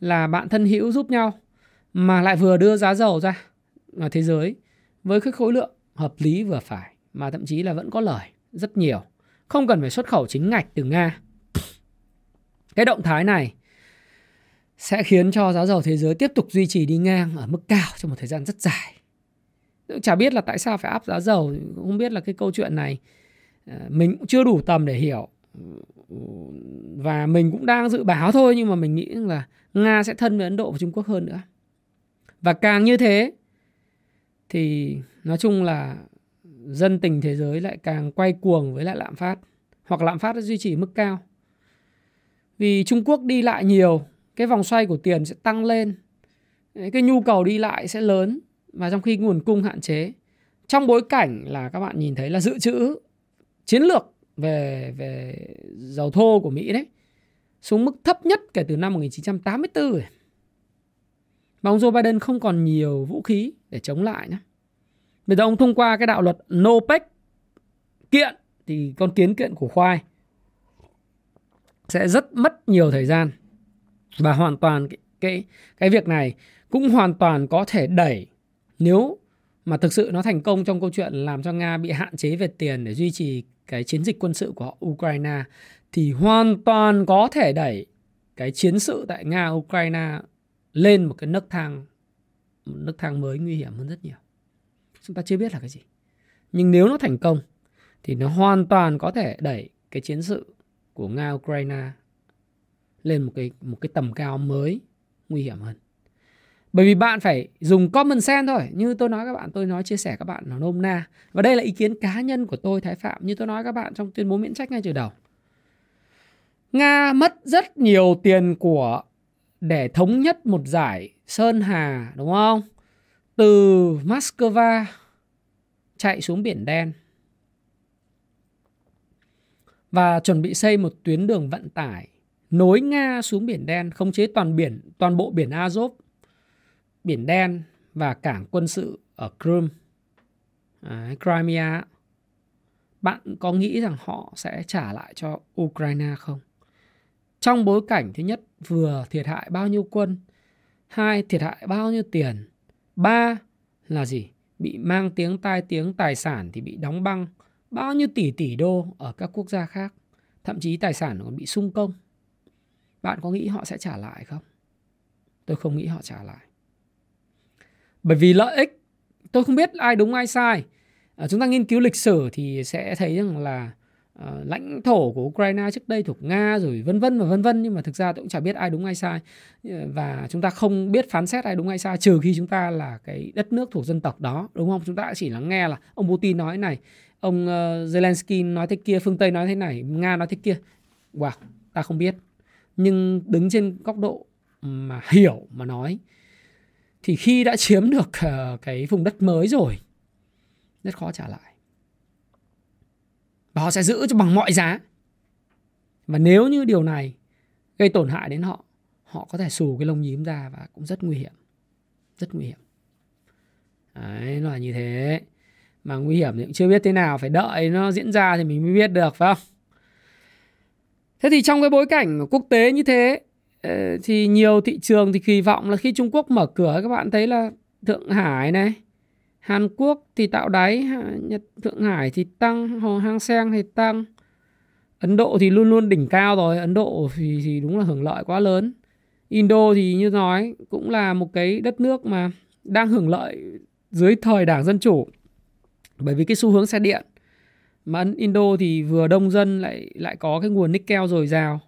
là bạn thân hữu giúp nhau mà lại vừa đưa giá dầu ra ở thế giới với cái khối lượng hợp lý vừa phải mà thậm chí là vẫn có lời rất nhiều. Không cần phải xuất khẩu chính ngạch từ Nga. Cái động thái này sẽ khiến cho giá dầu thế giới tiếp tục duy trì đi ngang ở mức cao trong một thời gian rất dài. Chả biết là tại sao phải áp giá dầu, không biết là cái câu chuyện này ờ, mình cũng chưa đủ tầm để hiểu và mình cũng đang dự báo thôi nhưng mà mình nghĩ là Nga sẽ thân với Ấn Độ và Trung Quốc hơn nữa. Và càng như thế thì nói chung là dân tình thế giới lại càng quay cuồng với lại lạm phát hoặc lạm phát duy trì mức cao. Vì Trung Quốc đi lại nhiều, cái vòng xoay của tiền sẽ tăng lên. Cái nhu cầu đi lại sẽ lớn và trong khi nguồn cung hạn chế. Trong bối cảnh là các bạn nhìn thấy là dự trữ chiến lược về về dầu thô của Mỹ đấy xuống mức thấp nhất kể từ năm 1984 rồi. và ông Joe Biden không còn nhiều vũ khí để chống lại nữa. Bây giờ ông thông qua cái đạo luật NOPEC kiện thì con kiến kiện của khoai sẽ rất mất nhiều thời gian và hoàn toàn cái cái cái việc này cũng hoàn toàn có thể đẩy nếu mà thực sự nó thành công trong câu chuyện làm cho Nga bị hạn chế về tiền để duy trì cái chiến dịch quân sự của Ukraine, thì hoàn toàn có thể đẩy cái chiến sự tại Nga, Ukraine lên một cái nấc thang, một nấc thang mới nguy hiểm hơn rất nhiều. Chúng ta chưa biết là cái gì. Nhưng nếu nó thành công thì nó hoàn toàn có thể đẩy cái chiến sự của Nga Ukraine lên một cái một cái tầm cao mới nguy hiểm hơn. Bởi vì bạn phải dùng common sense thôi. Như tôi nói các bạn, tôi nói chia sẻ các bạn nó nôm na. Và đây là ý kiến cá nhân của tôi Thái Phạm. Như tôi nói các bạn trong tuyên bố miễn trách ngay từ đầu. Nga mất rất nhiều tiền của để thống nhất một giải Sơn Hà đúng không? Từ Moscow chạy xuống biển đen và chuẩn bị xây một tuyến đường vận tải nối Nga xuống biển đen, khống chế toàn biển, toàn bộ biển Azov, biển đen và cảng quân sự ở Crimea, à, Crimea. Bạn có nghĩ rằng họ sẽ trả lại cho Ukraine không? Trong bối cảnh thứ nhất vừa thiệt hại bao nhiêu quân, hai thiệt hại bao nhiêu tiền, ba là gì? Bị mang tiếng tai tiếng tài sản thì bị đóng băng bao nhiêu tỷ tỷ đô ở các quốc gia khác, thậm chí tài sản còn bị sung công. Bạn có nghĩ họ sẽ trả lại không? Tôi không nghĩ họ trả lại. Bởi vì lợi ích, tôi không biết ai đúng ai sai. À, chúng ta nghiên cứu lịch sử thì sẽ thấy rằng là uh, lãnh thổ của Ukraine trước đây thuộc Nga rồi vân vân và vân vân nhưng mà thực ra tôi cũng chả biết ai đúng ai sai ờ, và chúng ta không biết phán xét ai đúng ai sai trừ khi chúng ta là cái đất nước thuộc dân tộc đó đúng không? Chúng ta chỉ lắng nghe là ông Putin nói này, ông uh, Zelensky nói thế kia, phương Tây nói thế này, Nga nói thế kia. Wow, ta không biết. Nhưng đứng trên góc độ mà hiểu mà nói thì khi đã chiếm được ờ, cái vùng đất mới rồi rất khó trả lại. Và họ sẽ giữ cho bằng mọi giá. Và nếu như điều này gây tổn hại đến họ họ có thể xù cái lông nhím ra và cũng rất nguy hiểm. Rất nguy hiểm. Đấy là như thế mà nguy hiểm thì cũng chưa biết thế nào phải đợi nó diễn ra thì mình mới biết được phải không Thế thì trong cái bối cảnh quốc tế như thế ờ, thì nhiều thị trường thì kỳ vọng là khi Trung Quốc mở cửa các bạn thấy là Thượng Hải này, Hàn Quốc thì tạo đáy, Nhật Thượng Hải thì tăng, Hồ Hang Seng thì tăng. Ấn Độ thì luôn luôn đỉnh cao rồi, Ấn Độ thì, thì đúng là hưởng lợi quá lớn. Indo thì như nói cũng là một cái đất nước mà đang hưởng lợi dưới thời Đảng Dân Chủ bởi vì cái xu hướng xe điện mà Indo thì vừa đông dân lại lại có cái nguồn nickel dồi dào.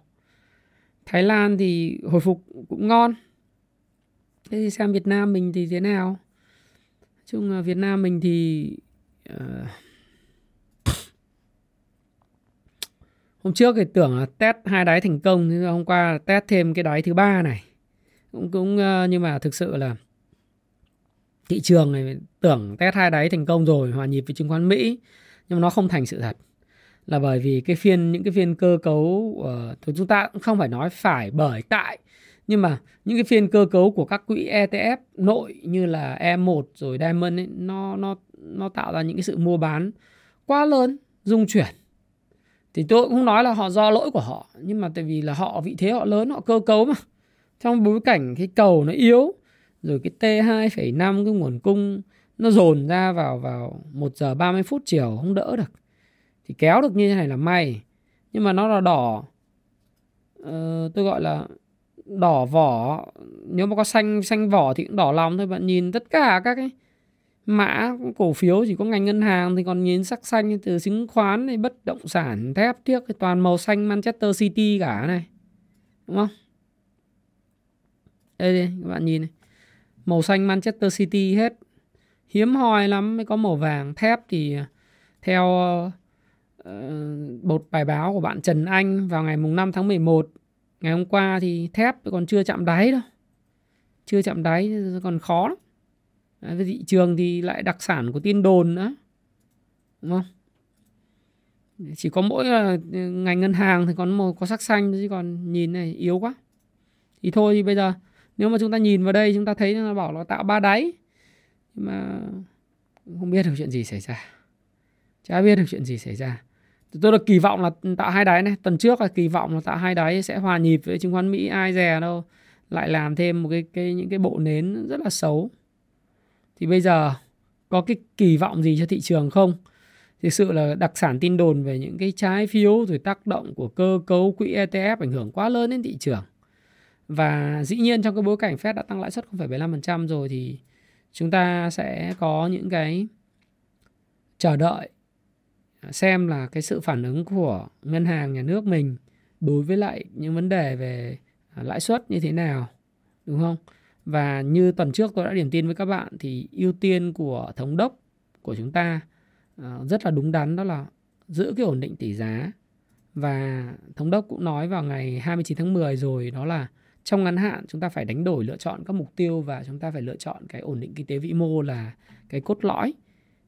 Thái Lan thì hồi phục cũng ngon. Thế thì xem Việt Nam mình thì thế nào? Nói chung là Việt Nam mình thì uh, hôm trước thì tưởng là test hai đáy thành công nhưng hôm qua test thêm cái đáy thứ ba này. Cũng cũng uh, nhưng mà thực sự là thị trường này tưởng test hai đáy thành công rồi hòa nhịp với chứng khoán Mỹ nhưng mà nó không thành sự thật. Là bởi vì cái phiên những cái phiên cơ cấu uh, chúng ta cũng không phải nói phải bởi tại nhưng mà những cái phiên cơ cấu của các quỹ ETF nội như là E1 rồi Diamond ấy, nó nó nó tạo ra những cái sự mua bán quá lớn dung chuyển. Thì tôi cũng không nói là họ do lỗi của họ nhưng mà tại vì là họ vị thế họ lớn họ cơ cấu mà. Trong bối cảnh cái cầu nó yếu rồi cái T2,5 cái nguồn cung nó dồn ra vào vào 1 giờ 30 phút chiều không đỡ được. Thì kéo được như thế này là may. Nhưng mà nó là đỏ. Ờ, tôi gọi là đỏ vỏ. Nếu mà có xanh xanh vỏ thì cũng đỏ lòng thôi. Bạn nhìn tất cả các cái mã cổ phiếu chỉ có ngành ngân hàng thì còn nhìn sắc xanh từ chứng khoán này bất động sản thép tiếc thì toàn màu xanh Manchester City cả này. Đúng không? Đây đây các bạn nhìn này màu xanh Manchester City hết. Hiếm hoi lắm mới có màu vàng. Thép thì à, theo ờ, ờ, uh, một bài báo của bạn Trần Anh vào ngày mùng 5 tháng 11 ngày hôm qua thì thép còn chưa chạm đáy đâu. Chưa chạm đáy còn khó lắm. Với thị trường thì lại đặc sản của tin đồn nữa đúng không? Chỉ có mỗi ờ, ngành ngân hàng thì còn màu có sắc xanh chứ còn nhìn này yếu quá. Thì thôi thì bây giờ nếu mà chúng ta nhìn vào đây chúng ta thấy nó bảo nó tạo ba đáy. Nhưng mà không biết được chuyện gì xảy ra. Chả biết được chuyện gì xảy ra. Tôi được kỳ vọng là tạo hai đáy này. Tuần trước là kỳ vọng là tạo hai đáy sẽ hòa nhịp với chứng khoán mỹ ai dè đâu. Lại làm thêm một cái, cái những cái bộ nến rất là xấu. Thì bây giờ có cái kỳ vọng gì cho thị trường không? Thực sự là đặc sản tin đồn về những cái trái phiếu rồi tác động của cơ cấu quỹ ETF ảnh hưởng quá lớn đến thị trường và dĩ nhiên trong cái bối cảnh Fed đã tăng lãi suất 0,75% rồi thì chúng ta sẽ có những cái chờ đợi xem là cái sự phản ứng của ngân hàng nhà nước mình đối với lại những vấn đề về à, lãi suất như thế nào đúng không? Và như tuần trước tôi đã điểm tin với các bạn thì ưu tiên của thống đốc của chúng ta à, rất là đúng đắn đó là giữ cái ổn định tỷ giá. Và thống đốc cũng nói vào ngày 29 tháng 10 rồi đó là trong ngắn hạn chúng ta phải đánh đổi lựa chọn các mục tiêu và chúng ta phải lựa chọn cái ổn định kinh tế vĩ mô là cái cốt lõi.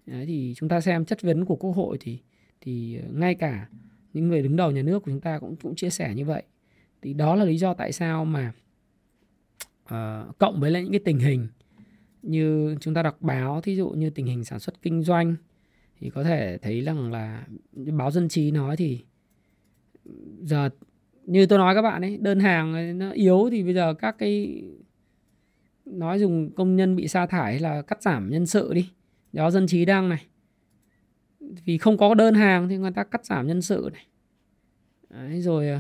Đấy, thì chúng ta xem chất vấn của quốc hội thì thì ờ, ngay cả những người đứng đầu nhà nước của chúng ta cũng cũng chia sẻ như vậy. Thì đó là lý do tại sao mà uh, cộng với lại những cái tình hình như chúng ta đọc báo thí dụ như tình hình sản xuất kinh doanh thì có thể thấy rằng là báo dân trí nói thì giờ như tôi nói các bạn ấy đơn hàng nó yếu thì bây giờ các cái nói dùng công nhân bị sa thải là cắt giảm nhân sự đi. Đó dân trí đăng này. Vì không có đơn hàng thì người ta cắt giảm nhân sự này. Đấy, rồi ờ,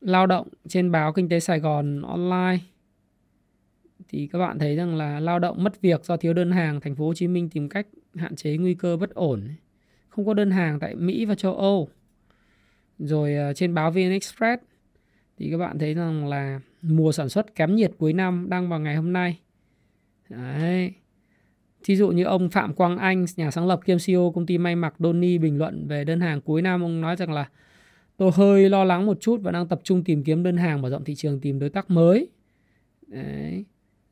lao động trên báo kinh tế Sài Gòn online. Thì các bạn thấy rằng là lao động mất việc do thiếu đơn hàng thành phố Hồ Chí Minh tìm cách hạn chế nguy cơ bất ổn. Không có đơn hàng tại Mỹ và châu Âu rồi à, trên báo VN Express thì các bạn thấy rằng là mùa sản xuất kém nhiệt cuối năm đang vào ngày hôm nay đấy Thí dụ như ông Phạm Quang Anh, nhà sáng lập kiêm CEO công ty may mặc Donny bình luận về đơn hàng cuối năm, ông nói rằng là tôi hơi lo lắng một chút và đang tập trung tìm kiếm đơn hàng mở rộng thị trường tìm đối tác mới. Đấy.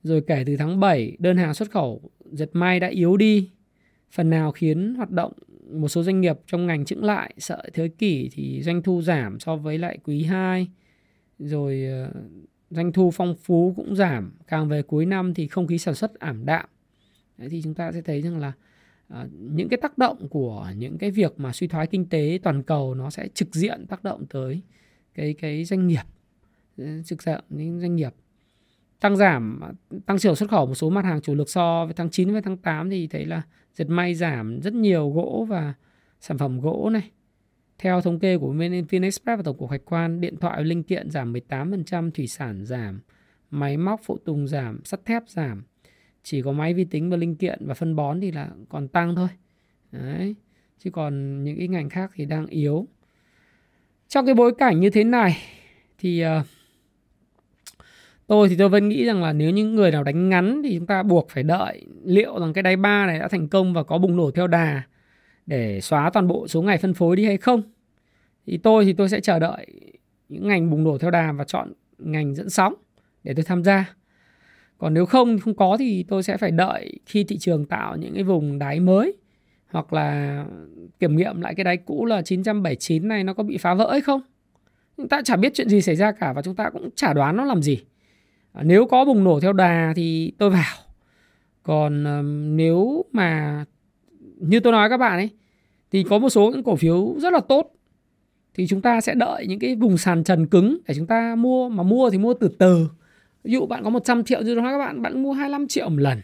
Rồi kể từ tháng 7, đơn hàng xuất khẩu dệt may đã yếu đi, phần nào khiến hoạt động một số doanh nghiệp trong ngành chững lại, sợ thế kỷ thì doanh thu giảm so với lại quý 2. Rồi ờ, doanh thu phong phú cũng giảm, càng về cuối năm thì không khí sản xuất ảm đạm Đấy, thì chúng ta sẽ thấy rằng là à, những cái tác động của những cái việc mà suy thoái kinh tế toàn cầu nó sẽ trực diện tác động tới cái cái doanh nghiệp ừ, trực diện những doanh nghiệp tăng giảm tăng trưởng xuất khẩu một số mặt hàng chủ lực so với tháng 9 với tháng 8 thì thấy là dệt may giảm rất nhiều gỗ và sản phẩm gỗ này. Theo thống kê của VnExpress và Tổng cục Hải quan, điện thoại linh kiện giảm 18%, thủy sản giảm, máy móc phụ tùng giảm, sắt thép giảm, chỉ có máy vi tính và linh kiện và phân bón thì là còn tăng thôi. Đấy chứ còn những cái ngành khác thì đang yếu. Trong cái bối cảnh như thế này thì uh, tôi thì tôi vẫn nghĩ rằng là nếu những người nào đánh ngắn thì chúng ta buộc phải đợi liệu rằng cái đáy ba này đã thành công và có bùng nổ theo đà để xóa toàn bộ số ngày phân phối đi hay không. Thì tôi thì tôi sẽ chờ đợi những ngành bùng nổ theo đà và chọn ngành dẫn sóng để tôi tham gia. Còn nếu không không có thì tôi sẽ phải đợi khi thị trường tạo những cái vùng đáy mới hoặc là kiểm nghiệm lại cái đáy cũ là 979 này nó có bị phá vỡ hay không. Chúng ta chả biết chuyện gì xảy ra cả và chúng ta cũng chả đoán nó làm gì nếu có bùng nổ theo đà thì tôi vào. Còn ờ, nếu mà, như tôi nói các bạn ấy, thì có một số những cổ phiếu rất là tốt, thì chúng ta sẽ đợi những cái vùng sàn trần cứng để chúng ta mua. Mà mua thì mua từ từ. Ví dụ bạn có 100 triệu, như nói các bạn bạn mua 25 triệu một lần.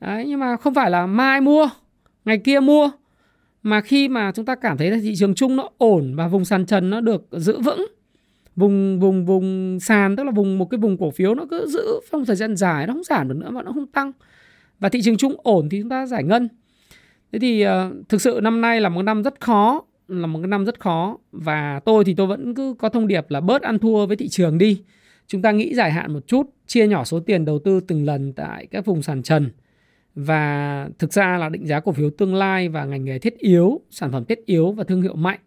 Đấy, nhưng mà không phải là mai mua, ngày kia mua. Mà khi mà chúng ta cảm thấy là thị trường chung nó ổn và vùng sàn trần nó được giữ vững vùng vùng vùng sàn tức là vùng một cái vùng cổ phiếu nó cứ giữ trong thời gian dài nó không giảm được nữa mà nó không tăng. Và thị trường chung ổn thì chúng ta giải ngân. Thế thì uh, thực sự năm nay là một năm rất khó là một cái năm rất khó. Và tôi thì tôi vẫn cứ có thông điệp là bớt ăn thua với thị trường đi. Chúng ta nghĩ dài hạn một chút, chia nhỏ số tiền đầu tư từng lần tại các vùng sàn trần. Và thực ra là định giá cổ phiếu tương lai và ngành nghề thiết yếu, sản phẩm thiết yếu và thương hiệu mạnh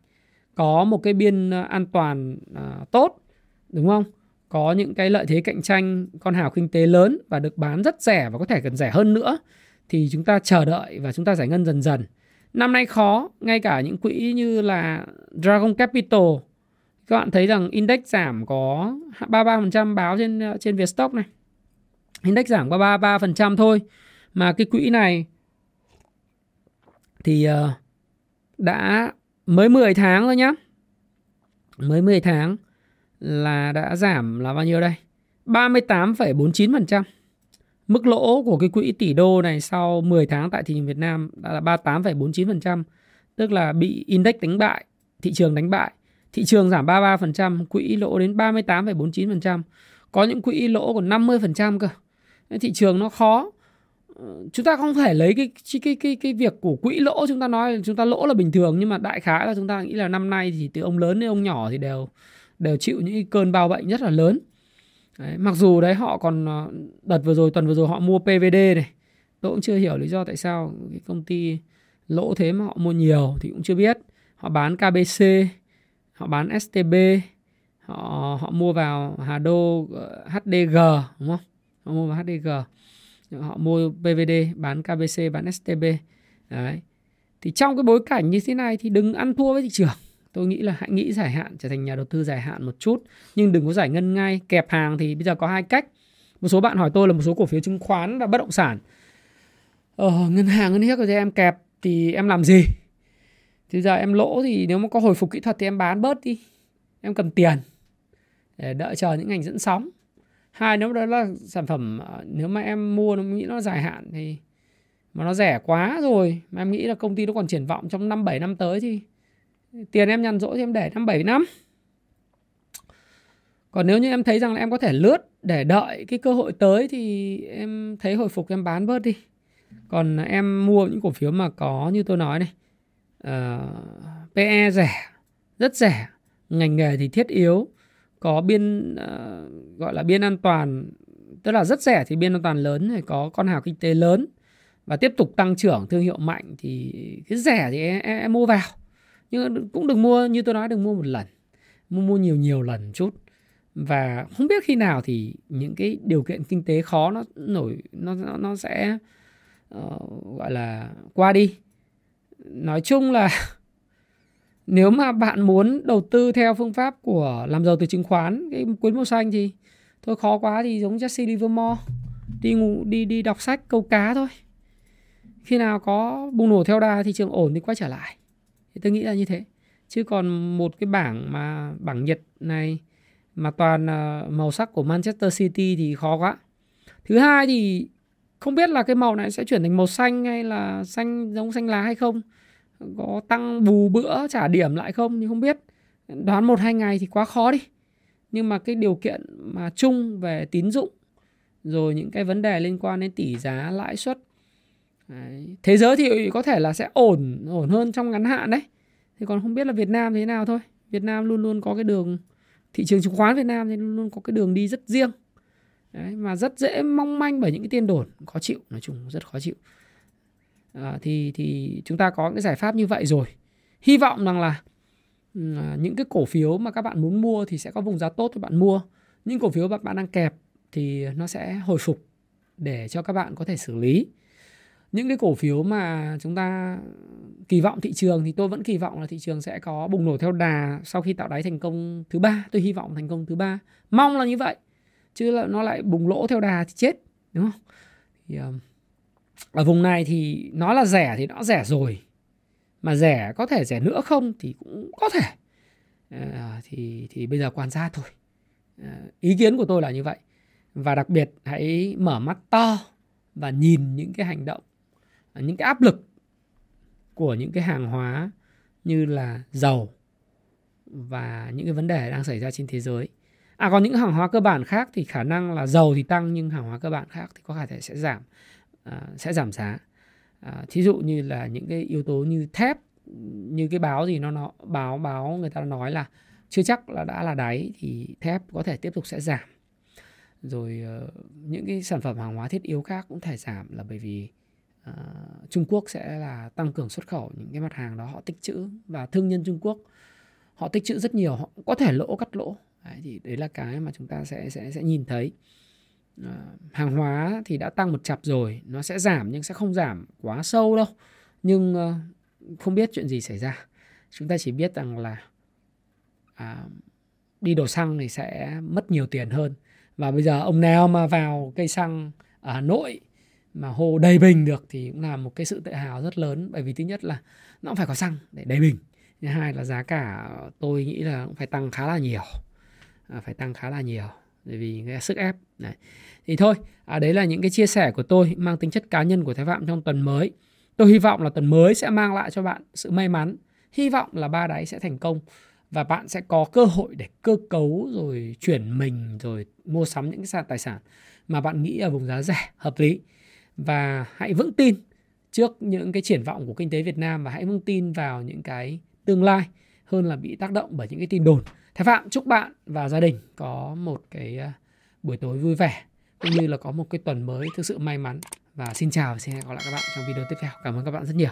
có một cái biên ờ, an toàn à, tốt đúng không? Có những cái lợi thế cạnh tranh con hào kinh tế lớn và được bán rất rẻ và có thể cần rẻ hơn nữa thì chúng ta chờ đợi và chúng ta giải ngân dần dần. Năm nay khó, ngay cả những quỹ như là Dragon Capital các bạn thấy rằng index giảm có 33% báo trên ờ, trên Vietstock này. Index giảm có 33% thôi mà cái quỹ này thì đã mới 10 tháng thôi nhá. Mới 10 tháng là đã giảm là bao nhiêu đây? 38,49%. Mức lỗ của cái quỹ tỷ đô này sau 10 tháng tại thị trường Việt Nam đã là 38,49%, tức là bị index đánh bại, thị trường đánh bại thị trường giảm 33%, quỹ lỗ đến 38,49%. Có những quỹ lỗ còn 50% cơ. Thị trường nó khó. Chúng ta không thể lấy cái cái cái cái việc của quỹ lỗ chúng ta nói chúng ta lỗ là bình thường nhưng mà đại khái là chúng ta nghĩ là năm nay thì từ ông lớn đến ông nhỏ thì đều đều chịu những cơn bao bệnh rất là lớn. Đấy, mặc dù đấy họ còn ờ, đợt vừa rồi tuần vừa rồi họ mua PVD này. Tôi cũng chưa hiểu lý do tại sao cái công ty lỗ thế mà họ mua nhiều thì cũng chưa biết. Họ bán KBC họ bán STB họ họ mua vào Hà Đô ờ, HDG đúng không họ mua vào HDG họ mua PVD bán KBC bán STB đấy. Thì trong cái bối cảnh như thế này thì đừng ăn thua với thị trường. Tôi nghĩ là hãy nghĩ dài hạn trở thành nhà đầu tư dài hạn một chút. Nhưng đừng có giải ngân ngay kẹp hàng thì bây giờ có hai cách. Một số bạn hỏi tôi là một số cổ phiếu chứng khoán và bất động sản. Ờ, ngân hàng ngân hiếc thì em kẹp thì em làm gì? Thì giờ em lỗ thì nếu mà có hồi phục kỹ thuật thì em bán bớt đi. Em cần tiền để đợi chờ những ngành dẫn sóng hai nếu đó là sản phẩm ờ, nếu mà em mua nó nghĩ nó dài hạn thì mà nó rẻ quá rồi mà em nghĩ là công ty nó còn triển vọng trong năm bảy năm tới thì tiền em nhàn rỗi thì em để năm bảy năm. Còn nếu như em thấy rằng là em có thể lướt để đợi cái cơ hội tới thì em thấy hồi phục em bán bớt đi. Còn em mua những cổ phiếu mà có như tôi nói này ờ, uh, PE rẻ rất rẻ ngành nghề thì thiết yếu có biên uh, gọi là biên an toàn tức là rất rẻ thì biên an toàn lớn thì có con hào kinh tế lớn và tiếp tục tăng trưởng thương hiệu mạnh thì cái rẻ thì em, em, em mua vào. Nhưng cũng đừng mua như tôi nói đừng mua một lần mua mua nhiều nhiều lần chút. Và không biết khi nào thì những cái điều kiện kinh tế khó nó nổi nó nó sẽ uh, gọi là qua đi. Nói chung là nếu mà bạn muốn đầu tư theo phương pháp của làm giàu từ chứng khoán, cái cuốn màu xanh thì thôi, khó quá thì giống Jesse Livermore, đi ngủ, đi đi đọc sách, câu cá thôi. Khi nào có bùng nổ theo đà thị trường ổn thì quay trở lại. Thì tôi nghĩ là như thế. Chứ còn một cái bảng mà, bảng nhật này mà toàn ờ, màu sắc của Manchester City thì khó quá. Thứ hai thì không biết là cái màu này sẽ chuyển thành màu xanh hay là xanh, giống xanh lá hay không có tăng bù bữa trả điểm lại không thì không biết. Đoán một hai ngày thì quá khó đi. Nhưng mà cái điều kiện mà chung về tín dụng rồi những cái vấn đề liên quan đến tỷ giá lãi suất đấy. thế giới thì có thể là sẽ ổn ổn hơn trong ngắn hạn đấy. Thì còn không biết là Việt Nam thế nào thôi. Việt Nam luôn luôn có cái đường thị trường chứng khoán Việt Nam thì luôn luôn có cái đường đi rất riêng. Đấy, mà rất dễ mong manh bởi những cái tiên đồn. Khó chịu nói chung rất khó chịu à, thì thì chúng ta có cái giải pháp như vậy rồi. Hy vọng rằng là ừ, à, những cái cổ phiếu mà các bạn muốn mua thì sẽ có vùng giá tốt cho bạn mua. Những cổ phiếu mà bạn đang kẹp thì nó sẽ hồi phục để cho các bạn có thể xử lý. Những cái cổ phiếu mà chúng ta kỳ vọng thị trường thì tôi vẫn kỳ vọng là thị trường sẽ có bùng nổ theo đà sau khi tạo đáy thành công thứ ba. Tôi hy vọng thành công thứ ba. Mong là như vậy chứ là nó lại bùng lỗ theo đà thì chết đúng không? Thì, uh, ở vùng này thì nó là rẻ thì nó rẻ rồi. Mà rẻ có thể rẻ nữa không thì cũng có thể. À, thì thì bây giờ quan sát thôi. À, ý kiến của tôi là như vậy. Và đặc biệt hãy mở mắt to và nhìn những cái hành động những cái áp lực của những cái hàng hóa như là dầu và những cái vấn đề đang xảy ra trên thế giới. À còn những hàng hóa cơ bản khác thì khả năng là dầu thì tăng nhưng hàng hóa cơ bản khác thì có thể sẽ giảm. À, sẽ giảm giá. À, thí dụ như là những cái yếu tố như thép như cái báo gì nó nó báo báo người ta nói là chưa chắc là đã là đáy thì thép có thể tiếp tục sẽ giảm. Rồi uh, những cái sản phẩm hàng hóa thiết yếu khác cũng thể giảm là bởi vì uh, Trung Quốc sẽ là tăng cường xuất khẩu những cái mặt hàng đó họ tích trữ và thương nhân Trung Quốc họ tích trữ rất nhiều họ có thể lỗ cắt lỗ đấy, thì đấy là cái mà chúng ta sẽ sẽ sẽ nhìn thấy Ờ, hàng hóa thì đã tăng một chập rồi nó sẽ giảm nhưng sẽ không giảm quá sâu đâu. Nhưng ờ, không biết chuyện gì xảy ra. Chúng ta chỉ biết rằng là à, đi đổ xăng thì sẽ mất nhiều tiền hơn. Và bây giờ ông nào mà vào cây xăng ở Hà Nội mà hô đầy bình được thì cũng là một cái sự tự hào rất lớn. Bởi vì thứ nhất là nó cũng phải có xăng để đầy bình. Thứ hai là giá cả tôi nghĩ là cũng phải tăng khá là nhiều. À, phải tăng khá là nhiều bởi vì cái sức ép. Đấy. thì thôi à, đấy là những cái chia sẻ của tôi mang tính chất cá nhân của thái phạm trong tuần mới. Tôi hy vọng là tuần mới sẽ mang lại cho bạn sự may mắn. Hy vọng là ba đáy sẽ thành công và bạn sẽ có cơ hội để cơ cấu rồi chuyển mình rồi mua sắm những cái tài sản mà bạn nghĩ ở vùng giá rẻ hợp lý. Và hãy vững tin trước những cái triển vọng của kinh tế Việt Nam và hãy vững tin vào những cái tương lai hơn là bị tác động bởi những cái tin đồn. Thái Phạm, chúc bạn và gia đình có một cái à, buổi tối vui vẻ, cũng như là có một cái tuần mới thực sự may mắn và xin chào và xin hẹn gặp lại các bạn trong video tiếp theo. Cảm ơn các bạn rất nhiều.